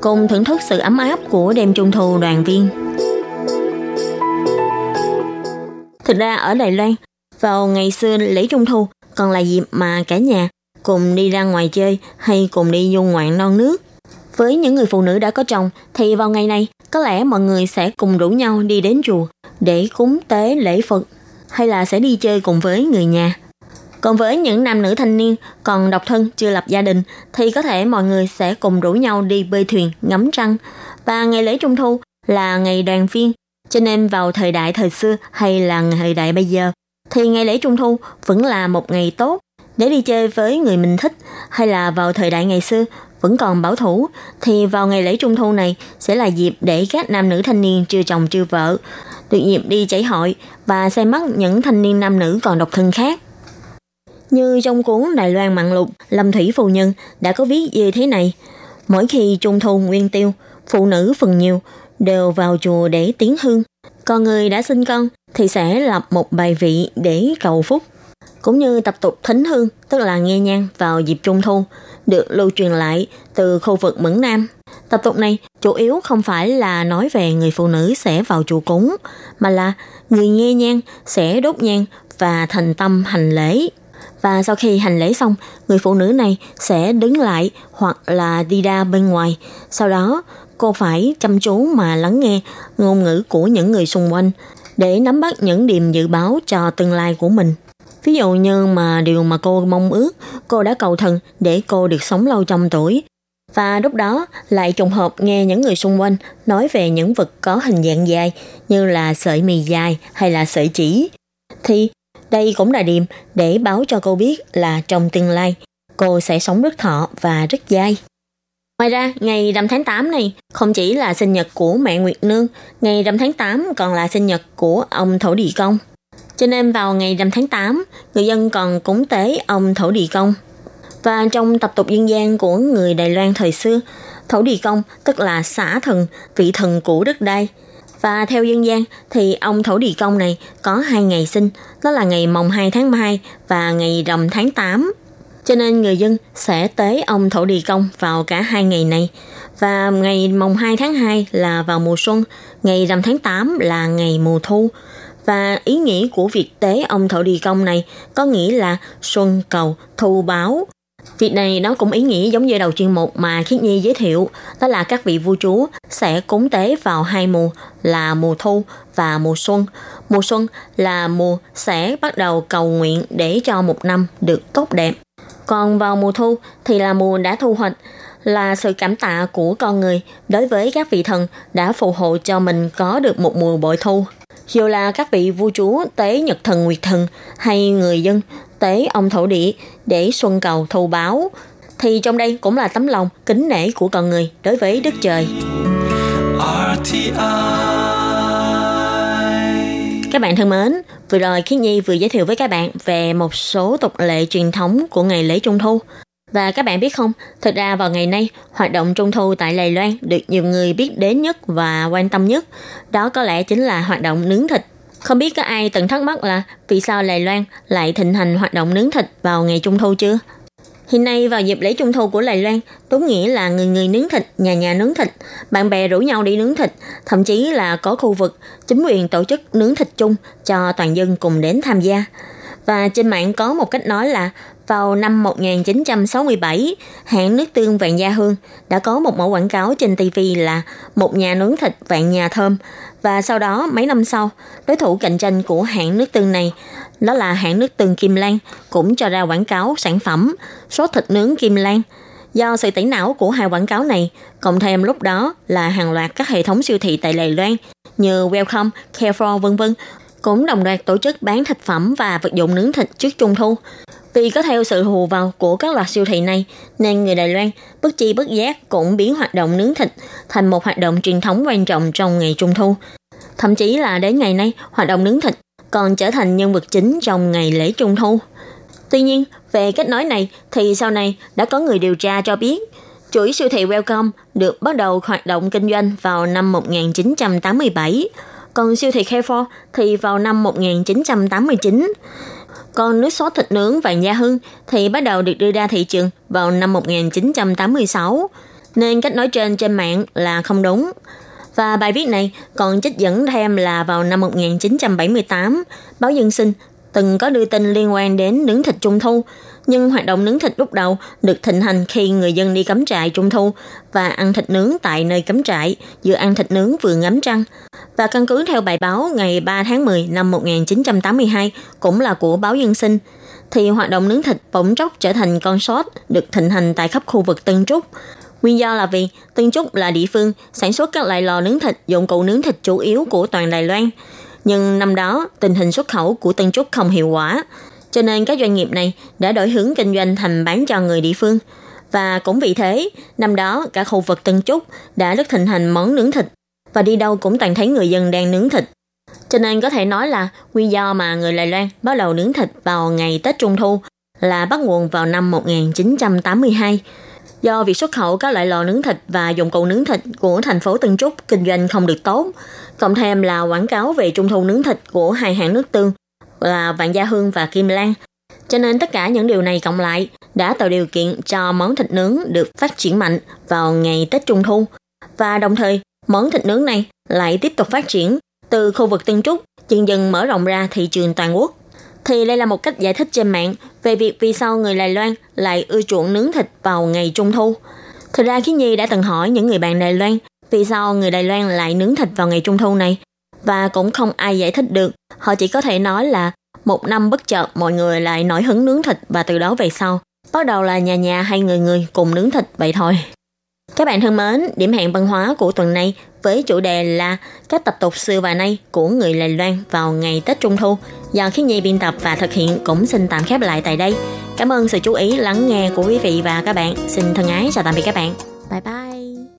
cùng thưởng thức sự ấm áp của đêm trung thu đoàn viên. Thực ra ở Đài Loan, vào ngày xưa lễ trung thu còn là dịp mà cả nhà cùng đi ra ngoài chơi hay cùng đi du ngoạn non nước. Với những người phụ nữ đã có chồng thì vào ngày này có lẽ mọi người sẽ cùng rủ nhau đi đến chùa để cúng tế lễ Phật hay là sẽ đi chơi cùng với người nhà. Còn với những nam nữ thanh niên còn độc thân chưa lập gia đình thì có thể mọi người sẽ cùng rủ nhau đi bơi thuyền, ngắm trăng. Và ngày lễ trung thu là ngày đoàn viên, cho nên vào thời đại thời xưa hay là thời đại bây giờ thì ngày lễ Trung Thu vẫn là một ngày tốt để đi chơi với người mình thích hay là vào thời đại ngày xưa vẫn còn bảo thủ thì vào ngày lễ Trung Thu này sẽ là dịp để các nam nữ thanh niên chưa chồng chưa vợ được dịp đi chảy hội và xem mắt những thanh niên nam nữ còn độc thân khác. Như trong cuốn Đài Loan Mặn Lục, Lâm Thủy Phu Nhân đã có viết như thế này. Mỗi khi Trung Thu Nguyên Tiêu, phụ nữ phần nhiều đều vào chùa để tiến hương. Còn người đã sinh con thì sẽ lập một bài vị để cầu phúc. Cũng như tập tục thính hương, tức là nghe nhang vào dịp trung thu, được lưu truyền lại từ khu vực Mẫn Nam. Tập tục này chủ yếu không phải là nói về người phụ nữ sẽ vào chùa cúng, mà là người nghe nhang sẽ đốt nhang và thành tâm hành lễ. Và sau khi hành lễ xong, người phụ nữ này sẽ đứng lại hoặc là đi ra bên ngoài. Sau đó, cô phải chăm chú mà lắng nghe ngôn ngữ của những người xung quanh để nắm bắt những điểm dự báo cho tương lai của mình. Ví dụ như mà điều mà cô mong ước, cô đã cầu thần để cô được sống lâu trăm tuổi. Và lúc đó lại trùng hợp nghe những người xung quanh nói về những vật có hình dạng dài như là sợi mì dài hay là sợi chỉ. Thì đây cũng là điểm để báo cho cô biết là trong tương lai cô sẽ sống rất thọ và rất dai. Ngoài ra, ngày rằm tháng 8 này không chỉ là sinh nhật của mẹ Nguyệt Nương, ngày rằm tháng 8 còn là sinh nhật của ông Thổ Địa Công. Cho nên vào ngày rằm tháng 8, người dân còn cúng tế ông Thổ Địa Công. Và trong tập tục dân gian của người Đài Loan thời xưa, Thổ Địa Công tức là xã thần, vị thần của đất đai. Và theo dân gian thì ông Thổ Địa Công này có hai ngày sinh, đó là ngày mồng 2 tháng 2 và ngày rằm tháng 8 cho nên người dân sẽ tế ông Thổ Địa Công vào cả hai ngày này. Và ngày mồng 2 tháng 2 là vào mùa xuân, ngày rằm tháng 8 là ngày mùa thu. Và ý nghĩa của việc tế ông thợ đi công này có nghĩa là xuân cầu, thu báo. Việc này nó cũng ý nghĩa giống như đầu chuyên mục mà Khiết Nhi giới thiệu, đó là các vị vua chúa sẽ cúng tế vào hai mùa là mùa thu và mùa xuân. Mùa xuân là mùa sẽ bắt đầu cầu nguyện để cho một năm được tốt đẹp. Còn vào mùa thu thì là mùa đã thu hoạch, là sự cảm tạ của con người đối với các vị thần đã phù hộ cho mình có được một mùa bội thu. Dù là các vị vua chúa tế nhật thần nguyệt thần hay người dân tế ông thổ địa để xuân cầu thu báo, thì trong đây cũng là tấm lòng kính nể của con người đối với Đức Trời. RTI. Các bạn thân mến, vừa rồi Khiết Nhi vừa giới thiệu với các bạn về một số tục lệ truyền thống của ngày lễ Trung Thu. Và các bạn biết không, thực ra vào ngày nay, hoạt động trung thu tại Đài Loan được nhiều người biết đến nhất và quan tâm nhất. Đó có lẽ chính là hoạt động nướng thịt. Không biết có ai từng thắc mắc là vì sao Đài Loan lại thịnh hành hoạt động nướng thịt vào ngày trung thu chưa? Hiện nay vào dịp lễ trung thu của Đài Loan, đúng nghĩa là người người nướng thịt, nhà nhà nướng thịt, bạn bè rủ nhau đi nướng thịt, thậm chí là có khu vực chính quyền tổ chức nướng thịt chung cho toàn dân cùng đến tham gia. Và trên mạng có một cách nói là vào năm 1967, hãng nước tương Vạn Gia Hương đã có một mẫu quảng cáo trên TV là một nhà nướng thịt vạn nhà thơm. Và sau đó, mấy năm sau, đối thủ cạnh tranh của hãng nước tương này, đó là hãng nước tương Kim Lan, cũng cho ra quảng cáo sản phẩm sốt thịt nướng Kim Lan. Do sự tẩy não của hai quảng cáo này, cộng thêm lúc đó là hàng loạt các hệ thống siêu thị tại Đài Loan như Welcome, Carrefour vân vân cũng đồng loạt tổ chức bán thực phẩm và vật dụng nướng thịt trước Trung thu. Vì có theo sự hù vào của các loạt siêu thị này, nên người Đài Loan bất chi bất giác cũng biến hoạt động nướng thịt thành một hoạt động truyền thống quan trọng trong ngày Trung thu. Thậm chí là đến ngày nay, hoạt động nướng thịt còn trở thành nhân vật chính trong ngày lễ Trung thu. Tuy nhiên, về cách nói này thì sau này đã có người điều tra cho biết chuỗi siêu thị Welcome được bắt đầu hoạt động kinh doanh vào năm 1987, còn siêu thị Carrefour thì vào năm 1989. Còn nước sốt thịt nướng vàng Gia Hưng thì bắt đầu được đưa ra thị trường vào năm 1986, nên cách nói trên trên mạng là không đúng. Và bài viết này còn trích dẫn thêm là vào năm 1978, báo Dân sinh từng có đưa tin liên quan đến nướng thịt trung thu, nhưng hoạt động nướng thịt lúc đầu được thịnh hành khi người dân đi cắm trại trung thu và ăn thịt nướng tại nơi cắm trại, vừa ăn thịt nướng vừa ngắm trăng. Và căn cứ theo bài báo ngày 3 tháng 10 năm 1982, cũng là của báo Dân sinh, thì hoạt động nướng thịt bỗng chốc trở thành con sót được thịnh hành tại khắp khu vực Tân Trúc. Nguyên do là vì Tân Trúc là địa phương sản xuất các loại lò nướng thịt, dụng cụ nướng thịt chủ yếu của toàn Đài Loan. Nhưng năm đó, tình hình xuất khẩu của Tân Trúc không hiệu quả, cho nên các doanh nghiệp này đã đổi hướng kinh doanh thành bán cho người địa phương. Và cũng vì thế, năm đó cả khu vực Tân Trúc đã rất thịnh hành món nướng thịt và đi đâu cũng toàn thấy người dân đang nướng thịt. Cho nên có thể nói là nguyên do mà người Lài Loan bắt đầu nướng thịt vào ngày Tết Trung Thu là bắt nguồn vào năm 1982. Do việc xuất khẩu các loại lò nướng thịt và dụng cụ nướng thịt của thành phố Tân Trúc kinh doanh không được tốt, cộng thêm là quảng cáo về Trung Thu nướng thịt của hai hãng nước tương là Vạn Gia Hương và Kim Lan. Cho nên tất cả những điều này cộng lại đã tạo điều kiện cho món thịt nướng được phát triển mạnh vào ngày Tết Trung Thu. Và đồng thời, món thịt nướng này lại tiếp tục phát triển từ khu vực Tân Trúc dần dần mở rộng ra thị trường toàn quốc. Thì đây là một cách giải thích trên mạng về việc vì sao người Đài Loan lại ưa chuộng nướng thịt vào ngày Trung Thu. Thực ra khi Nhi đã từng hỏi những người bạn Đài Loan vì sao người Đài Loan lại nướng thịt vào ngày Trung Thu này và cũng không ai giải thích được. Họ chỉ có thể nói là một năm bất chợt mọi người lại nổi hứng nướng thịt và từ đó về sau bắt đầu là nhà nhà hay người người cùng nướng thịt vậy thôi. Các bạn thân mến, điểm hẹn văn hóa của tuần này với chủ đề là các tập tục xưa và nay của người Đài Loan vào ngày Tết Trung Thu do khi Nhi biên tập và thực hiện cũng xin tạm khép lại tại đây. Cảm ơn sự chú ý lắng nghe của quý vị và các bạn. Xin thân ái, chào tạm biệt các bạn. Bye bye.